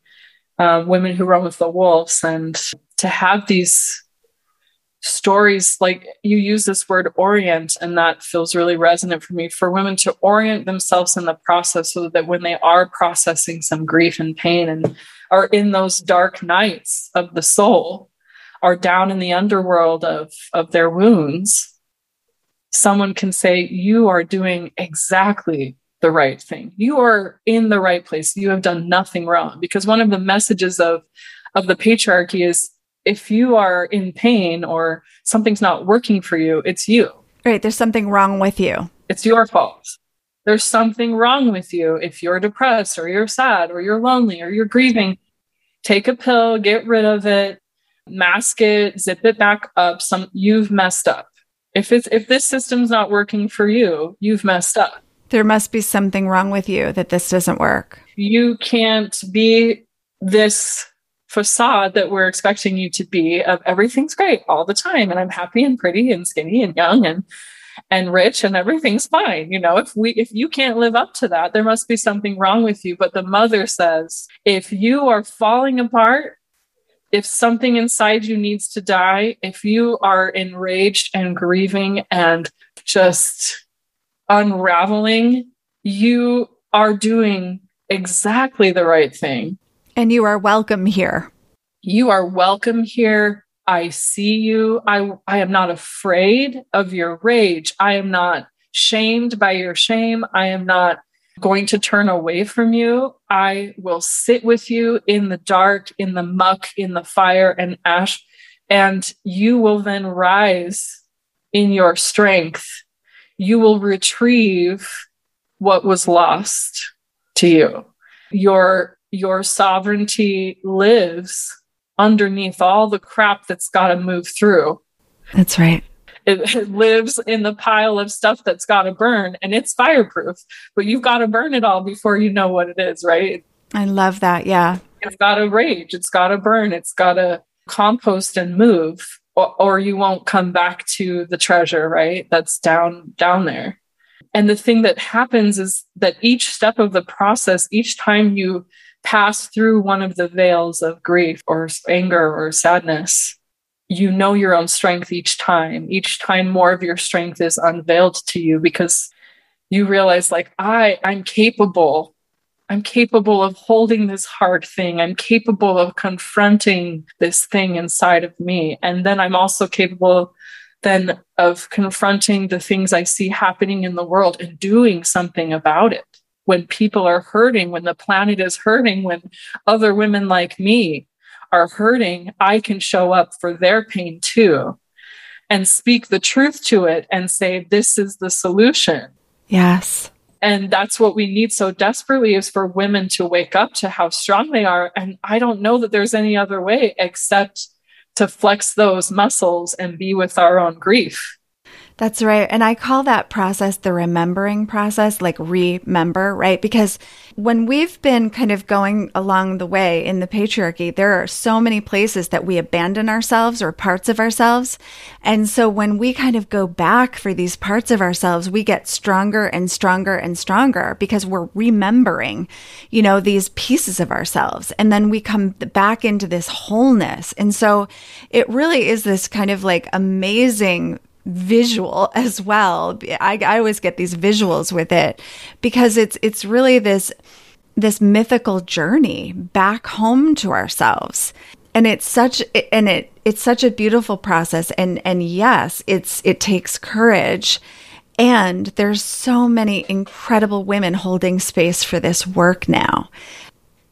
um, women who run with the wolves and to have these stories like you use this word orient and that feels really resonant for me for women to orient themselves in the process so that when they are processing some grief and pain and are in those dark nights of the soul are down in the underworld of of their wounds someone can say you are doing exactly the right thing. You are in the right place. You have done nothing wrong. Because one of the messages of of the patriarchy is if you are in pain or something's not working for you, it's you. Right. There's something wrong with you. It's your fault. There's something wrong with you if you're depressed or you're sad or you're lonely or you're grieving. Take a pill, get rid of it, mask it, zip it back up. Some you've messed up. If it's if this system's not working for you, you've messed up. There must be something wrong with you that this doesn't work. You can't be this facade that we're expecting you to be of everything's great all the time and I'm happy and pretty and skinny and young and and rich and everything's fine. You know if we if you can't live up to that there must be something wrong with you. But the mother says if you are falling apart if something inside you needs to die if you are enraged and grieving and just unraveling you are doing exactly the right thing and you are welcome here. You are welcome here. I see you. I, I am not afraid of your rage. I am not shamed by your shame. I am not going to turn away from you. I will sit with you in the dark, in the muck, in the fire and ash, and you will then rise in your strength. You will retrieve what was lost to you. Your your sovereignty lives underneath all the crap that's got to move through. That's right. It, it, lives in the pile of stuff that's got to burn and it's fireproof, but you've got to burn it all before you know what it is, right? I love that. Yeah. It's got to rage, it's got to burn, it's got to compost and move or, or you won't come back to the treasure, right? That's down down there. And the thing that happens is that each step of the process, each time you pass through one of the veils of grief or anger or sadness, you know your own strength each time. Each time more of your strength is unveiled to you because you realize like I I'm capable. I'm capable of holding this hard thing. I'm capable of confronting this thing inside of me. And then I'm also capable then of confronting the things I see happening in the world and doing something about it when people are hurting, when the planet is hurting, when other women like me are hurting, I can show up for their pain too and speak the truth to it and say, this is the solution. Yes. And that's what we need so desperately is for women to wake up to how strong they are. And I don't know that there's any other way except to flex those muscles and be with our own grief. That's right. And I call that process the remembering process, like remember, right? Because when we've been kind of going along the way in the patriarchy, there are so many places that we abandon ourselves or parts of ourselves. And so when we kind of go back for these parts of ourselves, we get stronger and stronger and stronger because we're remembering, you know, these pieces of ourselves. And then we come back into this wholeness. And so it really is this kind of like amazing visual as well. I, I always get these visuals with it because it's it's really this this mythical journey back home to ourselves and it's such and it it's such a beautiful process and and yes it's it takes courage And there's so many incredible women holding space for this work now.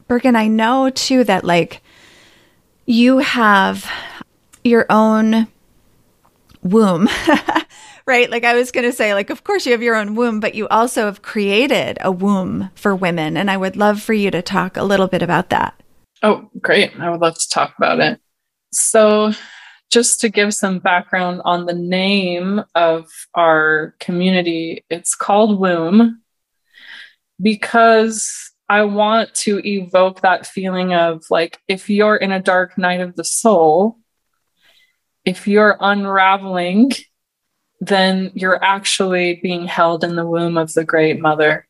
Bergen, I know too that like you have your own womb, *laughs* right? Like I was going to say, like, of course you have your own womb, but you also have created a womb for women. And I would love for you to talk a little bit about that. Oh, great. I would love to talk about it. So, just to give some background on the name of our community, it's called Womb because I want to evoke that feeling of like if you're in a dark night of the soul, if you're unraveling, then you're actually being held in the womb of the great mother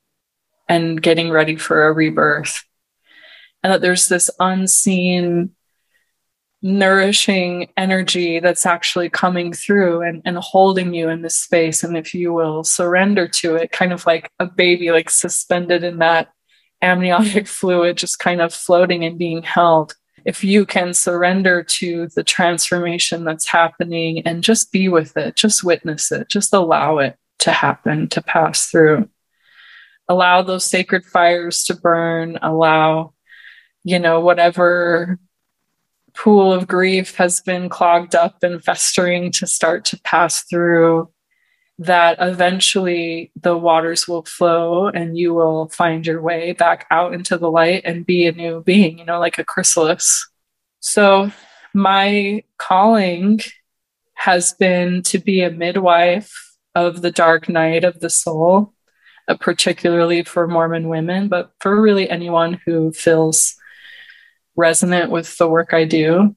and getting ready for a rebirth. And that there's this unseen nourishing energy that's actually coming through and, and holding you in this space. And if you will surrender to it, kind of like a baby, like suspended in that amniotic *laughs* fluid, just kind of floating and being held. If you can surrender to the transformation that's happening and just be with it, just witness it, just allow it to happen, to pass through. Allow those sacred fires to burn, allow, you know, whatever pool of grief has been clogged up and festering to start to pass through, that eventually the waters will flow and you will find your way back out into the light and be a new being, you know, like a chrysalis. So, my calling has been to be a midwife of the dark night of the soul, uh, particularly for Mormon women, but for really anyone who feels resonant with the work I do.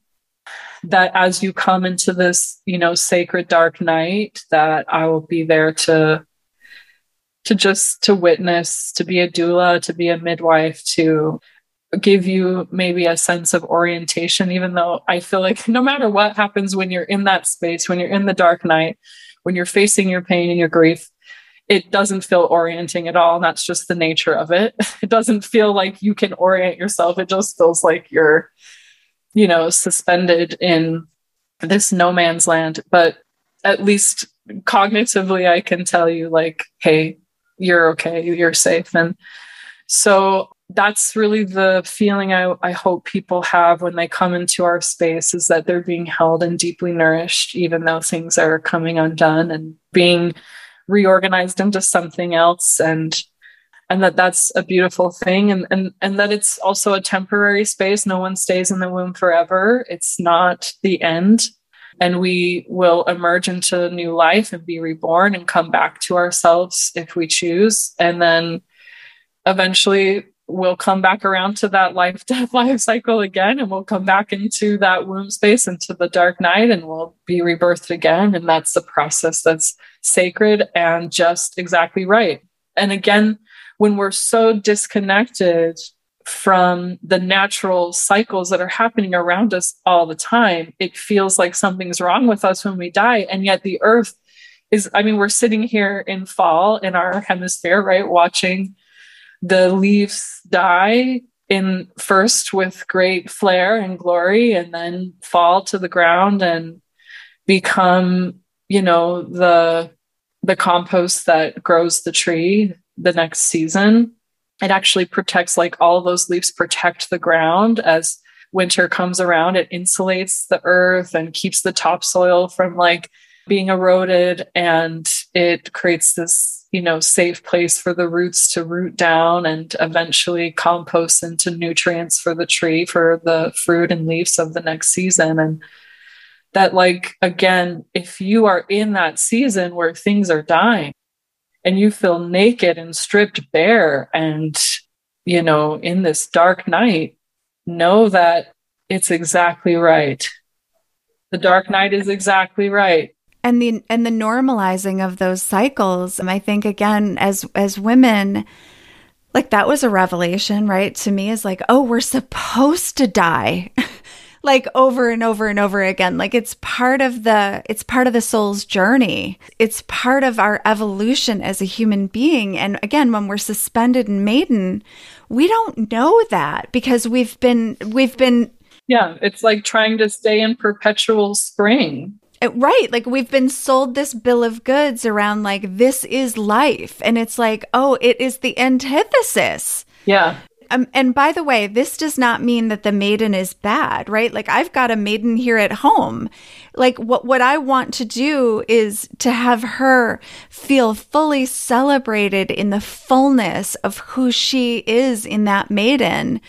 That as you come into this, you know, sacred dark night, that I will be there to to just to witness, to be a doula, to be a midwife, to give you maybe a sense of orientation, even though I feel like *laughs* no matter what happens when you're in that space, when you're in the dark night, when you're facing your pain and your grief, it doesn't feel orienting at all. And that's just the nature of it. *laughs* It doesn't feel like you can orient yourself. It just feels like you're, you know, suspended in this no man's land. But at least cognitively, I can tell you, like, hey, you're okay, you're safe. And so that's really the feeling I, I hope people have when they come into our space is that they're being held and deeply nourished, even though things are coming undone and being reorganized into something else and and that that's a beautiful thing and and and that it's also a temporary space. No one stays in the womb forever. It's not the end. And we will emerge into new life and be reborn and come back to ourselves if we choose. And then eventually we'll come back around to that life *laughs* death life cycle again and we'll come back into that womb space into the dark night and we'll be rebirthed again. And that's the process that's sacred and just exactly right. And again when we're so disconnected from the natural cycles that are happening around us all the time it feels like something's wrong with us when we die. And yet the earth is i mean we're sitting here in fall in our hemisphere right watching the leaves die in first with great flair and glory and then fall to the ground and become you know the the compost that grows the tree the next season. It actually protects like all those leaves protect the ground. As winter comes around it insulates the earth and keeps the topsoil from like being eroded. And it creates this you know safe place for the roots to root down and eventually compost into nutrients for the tree for the fruit and leaves of the next season. And that like again if you are in that season where things are dying and you feel naked and stripped bare and you know in this dark night know that it's exactly right. The dark night is exactly right. And the and the normalizing of those cycles. And i think again as as women like that was a revelation right? To me is like oh we're supposed to die *laughs* like over and over and over again like it's part of the it's part of the soul's journey it's part of our evolution as a human being and again when we're suspended in maiden we don't know that because we've been we've been yeah it's like trying to stay in perpetual spring uh, Right. Like we've been sold this bill of goods around like this is life. And it's like, oh, it is the antithesis. Yeah. Um, and by the way, this does not mean that the maiden is bad, right? Like I've got a maiden here at home. Like what what I want to do is to have her feel fully celebrated in the fullness of who she is in that maiden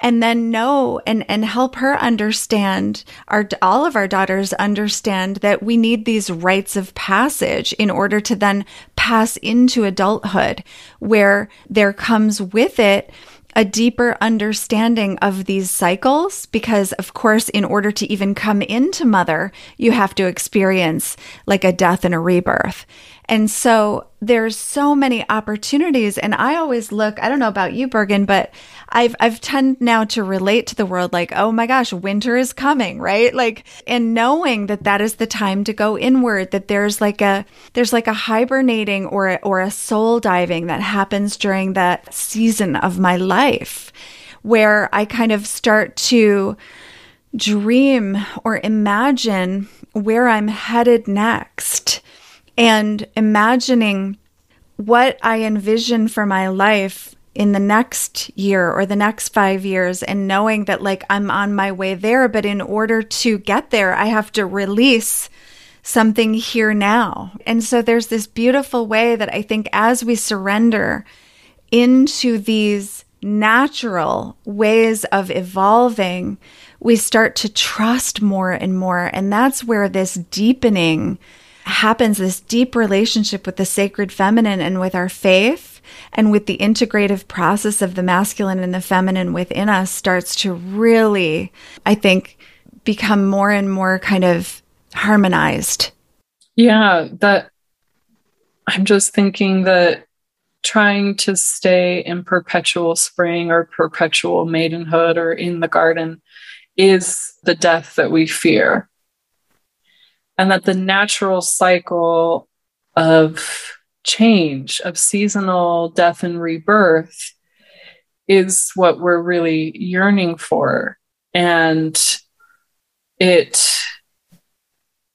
and then know and and help her understand our all of our daughters understand that we need these rites of passage in order to then pass into adulthood where there comes with it a deeper understanding of these cycles because of course in order to even come into mother you have to experience like a death and a rebirth and so there's so many opportunities and I always look I don't know about you Bergen but I've I've tend now to relate to the world like oh my gosh winter is coming right? Like and knowing that that is the time to go inward that there's like a there's like a hibernating or a, or a soul diving that happens during that season of my life where I kind of start to dream or imagine where I'm headed next and imagining what I envision for my life in the next year or the next five years and knowing that like I'm on my way there. But in order to get there, I have to release something here now. And so there's this beautiful way that I think as we surrender into these natural ways of evolving, we start to trust more and more. And that's where this deepening happens this deep relationship with the sacred feminine and with our faith and with the integrative process of the masculine and the feminine within us starts to really, I think, become more and more kind of harmonized. Yeah, that I'm just thinking that trying to stay in perpetual spring or perpetual maidenhood or in the garden is the death that we fear and that the natural cycle of change, of seasonal death and rebirth, is what we're really yearning for. And it,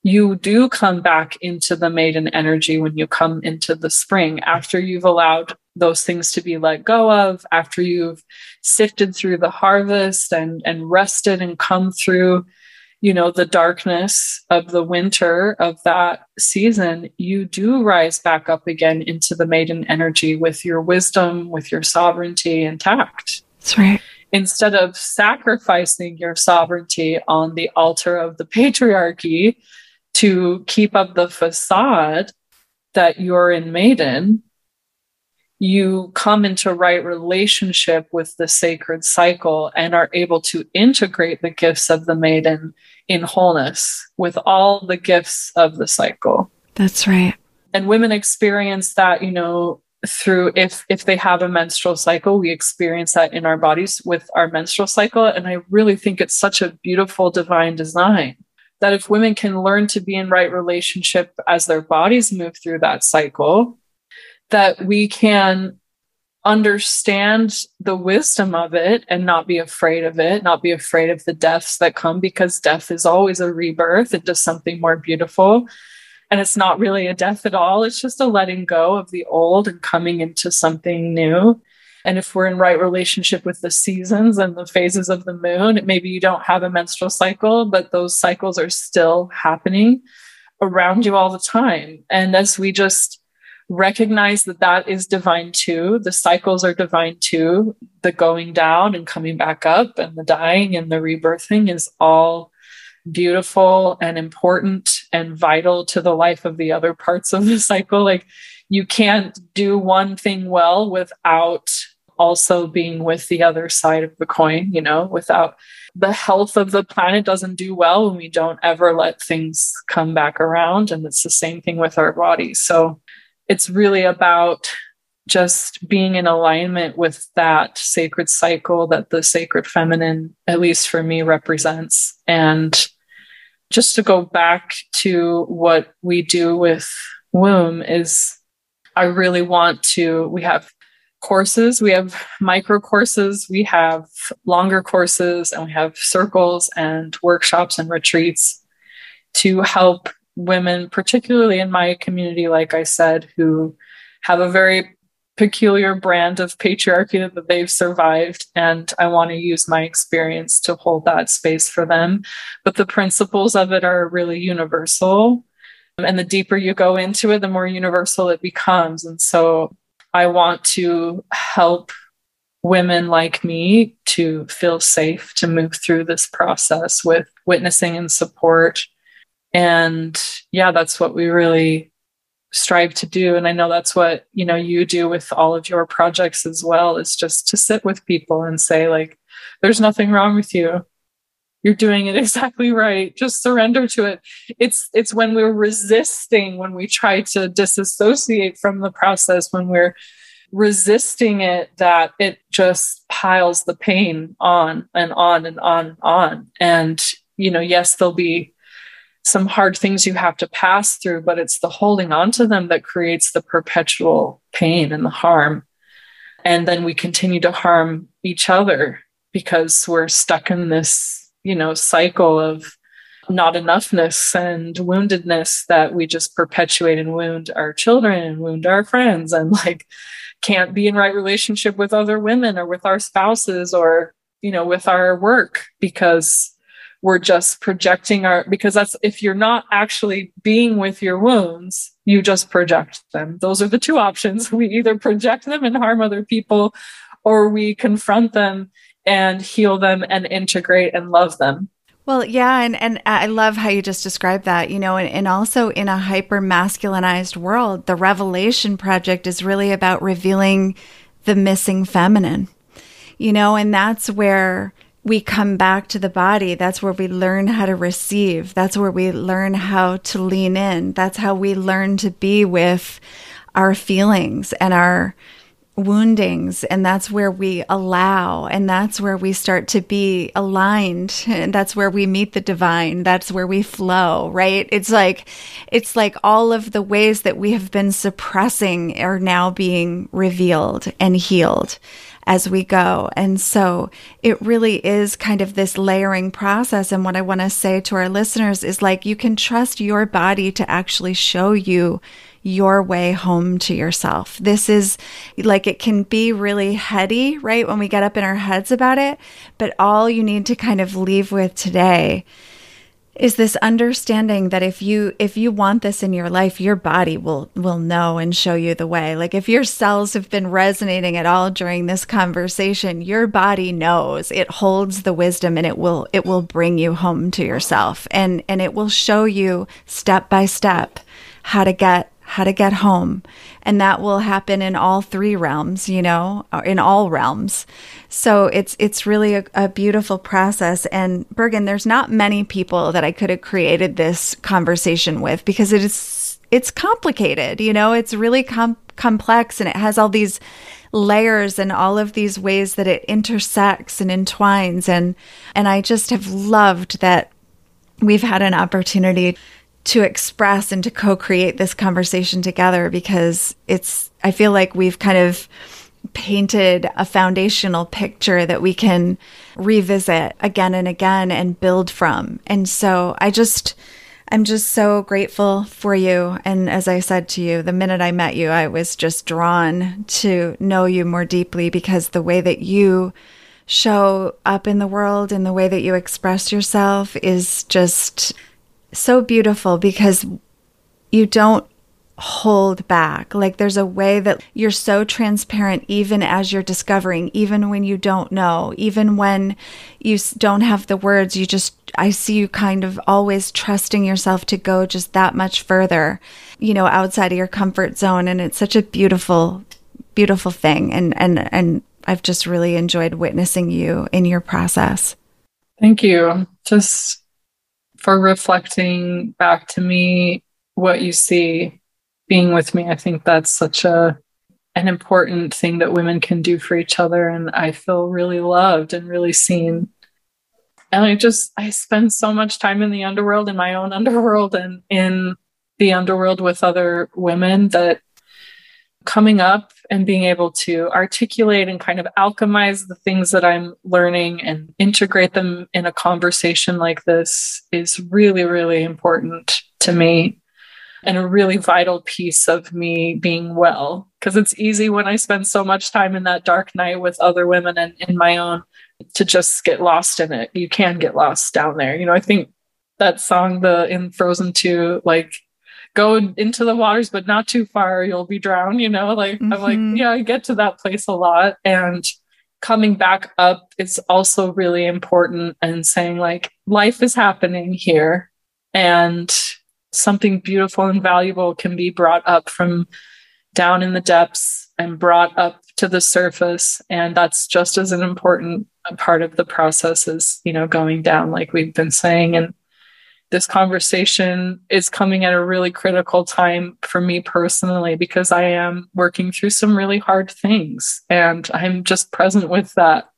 you do come back into the maiden energy when you come into the spring after you've allowed those things to be let go of, after you've sifted through the harvest and, and rested and come through you know the darkness of the winter of that season you do rise back up again into the maiden energy with your wisdom with your sovereignty intact. That's right. Instead of sacrificing your sovereignty on the altar of the patriarchy to keep up the facade that you're in maiden you come into right relationship with the sacred cycle and are able to integrate the gifts of the maiden in wholeness with all the gifts of the cycle. That's right. And women experience that, you know, through if if they have a menstrual cycle, we experience that in our bodies with our menstrual cycle and I really think it's such a beautiful divine design that if women can learn to be in right relationship as their bodies move through that cycle, that we can understand the wisdom of it and not be afraid of it, not be afraid of the deaths that come because death is always a rebirth. into something more beautiful. And it's not really a death at all. It's just a letting go of the old and coming into something new. And if we're in right relationship with the seasons and the phases of the moon, maybe you don't have a menstrual cycle, but those cycles are still happening around you all the time. And as we just recognize that that is divine too. The cycles are divine too. The going down and coming back up and the dying and the rebirthing is all beautiful and important and vital to the life of the other parts of the *laughs* cycle. Like you can't do one thing well without also being with the other side of the coin, you know, without the health of the planet doesn't do well when we don't ever let things come back around. And it's the same thing with our bodies. So it's really about just being in alignment with that sacred cycle that the sacred feminine, at least for me, represents. And just to go back to what we do with WOMB is I really want to, we have courses, we have micro courses, we have longer courses, and we have circles and workshops and retreats to help women, particularly in my community, like I said, who have a very peculiar brand of patriarchy that they've survived. And I want to use my experience to hold that space for them. But the principles of it are really universal. And the deeper you go into it, the more universal it becomes. And so I want to help women like me to feel safe to move through this process with witnessing and support. And yeah, that's what we really strive to do. And I know that's what, you know, you do with all of your projects as well, is just to sit with people and say, like, there's nothing wrong with you. You're doing it *laughs* exactly right. Just surrender to it. It's it's when we're resisting, when we try to disassociate from the process, when we're resisting it that it just piles the pain on and on and on and on. And, you know, yes, there'll be some hard things you have to pass through, but it's the holding on to them that creates the perpetual pain and the harm. And then we continue to harm each other because we're stuck in this, you know, cycle of not enoughness and woundedness that we just perpetuate and wound our children and wound our friends and like can't be in right relationship with other women or with our spouses or you know with our work because we're just projecting our because that's if you're not actually being with your wounds you just project them. Those are the two options. *laughs* We either project them and harm other people or we confront them and heal them and integrate and love them. Well, yeah, and, and I love how you just described that, you know, and, and also in a hyper masculinized world, the Revelation Project is really about revealing the missing feminine, you know, and that's where we come back to the body. That's where we learn how to receive. That's where we learn how to lean in. That's how we learn to be with our feelings and our woundings and that's where we allow and that's where we start to be aligned *laughs* and that's where we meet the divine that's where we flow right it's like it's like all of the ways that we have been suppressing are now being revealed and healed as we go. And so it really is kind of this layering process. And what I want to say to our listeners is like, you can trust your body to actually show you your way home to yourself. This is like it can be really heady, right? When we get up in our heads about it. But all you need to kind of leave with today is this understanding that if you if you want this in your life your body will will know and show you the way. Like if your cells have been resonating at all during this conversation your body knows. It holds the wisdom and it will it will bring you home to yourself. And and it will show you step by step how to get how to get home. And that will happen in all three realms, you know, uh, in all realms. So it's it's really a, a, beautiful process. And Bergen, there's not many people that I could have created this conversation with because it is it's complicated, you know, it's really com- complex and it has all these layers and all of these ways that it intersects and entwines and and I just have loved that we've had an opportunity to express and to co-create this conversation together because it's I feel like we've kind of painted a foundational picture that we can revisit again and again and build from. And so I just I'm just so grateful for you. And as I said to you, the minute I met you, I was just drawn to know you more deeply because the way that you show up in the world and the way that you express yourself is just so beautiful because you don't hold back. Like there's a way that you're so transparent, even as you're discovering, even when you don't know, even when you don't have the words, you just, I see you kind of always trusting yourself to go just that much further, you know, outside of your comfort zone. And it's such a beautiful, beautiful thing. And, and, and I've just really enjoyed witnessing you in your process. Thank you. Just for reflecting back to me what you see being with me. I think that's such a an important thing that women can do for each other and I feel really loved and really seen. And I just I spend so much time in the underworld in my own *laughs* underworld and in the underworld with other women that coming up and being able to articulate and kind of alchemize the things that I'm learning and integrate them in a conversation like this is really, really important to me and a really vital piece of me being well. Because it's easy when I spend so much time in that dark night with other women and in my own to just get lost in it. You can get lost down there. You know, I think that song, the in Frozen 2, like go into the waters, but not too far, you'll be drowned, you know? Like mm-hmm. I'm like, mm-hmm. yeah, I get to that place a lot. And coming back up is also really important and saying like life is happening here and something beautiful and valuable can be brought up from down in the depths and brought up to the surface and that's just as an important part of the process as you know going down like we've been saying and this conversation is coming at a really critical time for me personally because I am working through some really hard things and I'm just present with that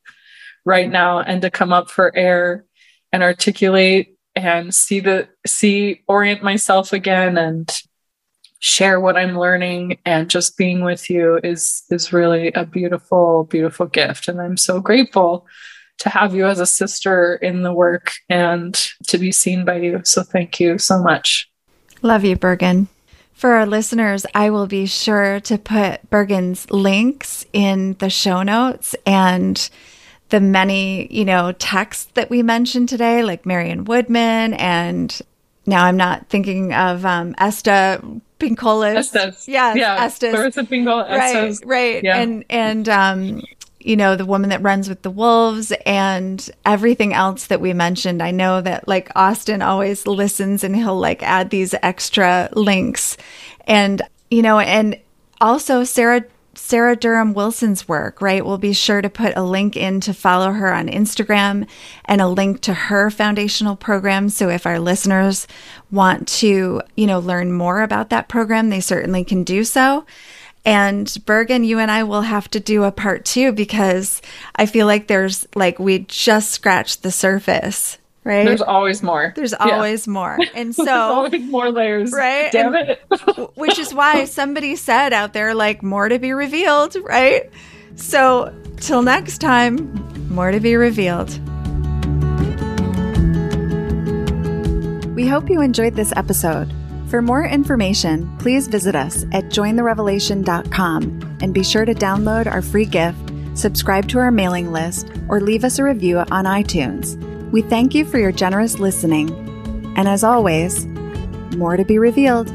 right now and to come up for air and articulate and see the see orient myself again and share what I'm learning and just being with you is is really a beautiful beautiful gift. And I'm so grateful to have you as a sister in the work and to be seen by you. So thank you so much. Love you, Bergen. For our listeners, I will be sure to put Bergen's links in the show notes and the many, you know, texts that we mentioned today, like Marion Woodman and now I'm not thinking of um, Esta Pinkola's. Estes. Yes, yeah, Estes. Clarissa Pinkola. Right, right. Yeah. And and um, you know, the woman that runs with the wolves and everything else that we mentioned. I know that like Austin always listens and he'll like add these extra links. And, you know, and also Sarah Sarah Durham Wilson's work, right? We'll be sure to put a link in to follow her on Instagram and a link to her foundational program. So if our listeners want to, you know, learn more about that program, they certainly can do so. And Bergen, you and I will have to do a part two because I feel like there's like we just scratched the surface, right? There's always more. There's always yeah. more. And *laughs* so always more layers. Right. Damn and, it. *laughs* which is why somebody said out there like more to be revealed, right? So till next time, more to be revealed. We hope you enjoyed this episode. For more information, please visit us at jointherevelation.com and be sure to download our free gift, subscribe to our mailing list, or leave us a review on iTunes. We thank you for your generous listening. And as always, more to be revealed.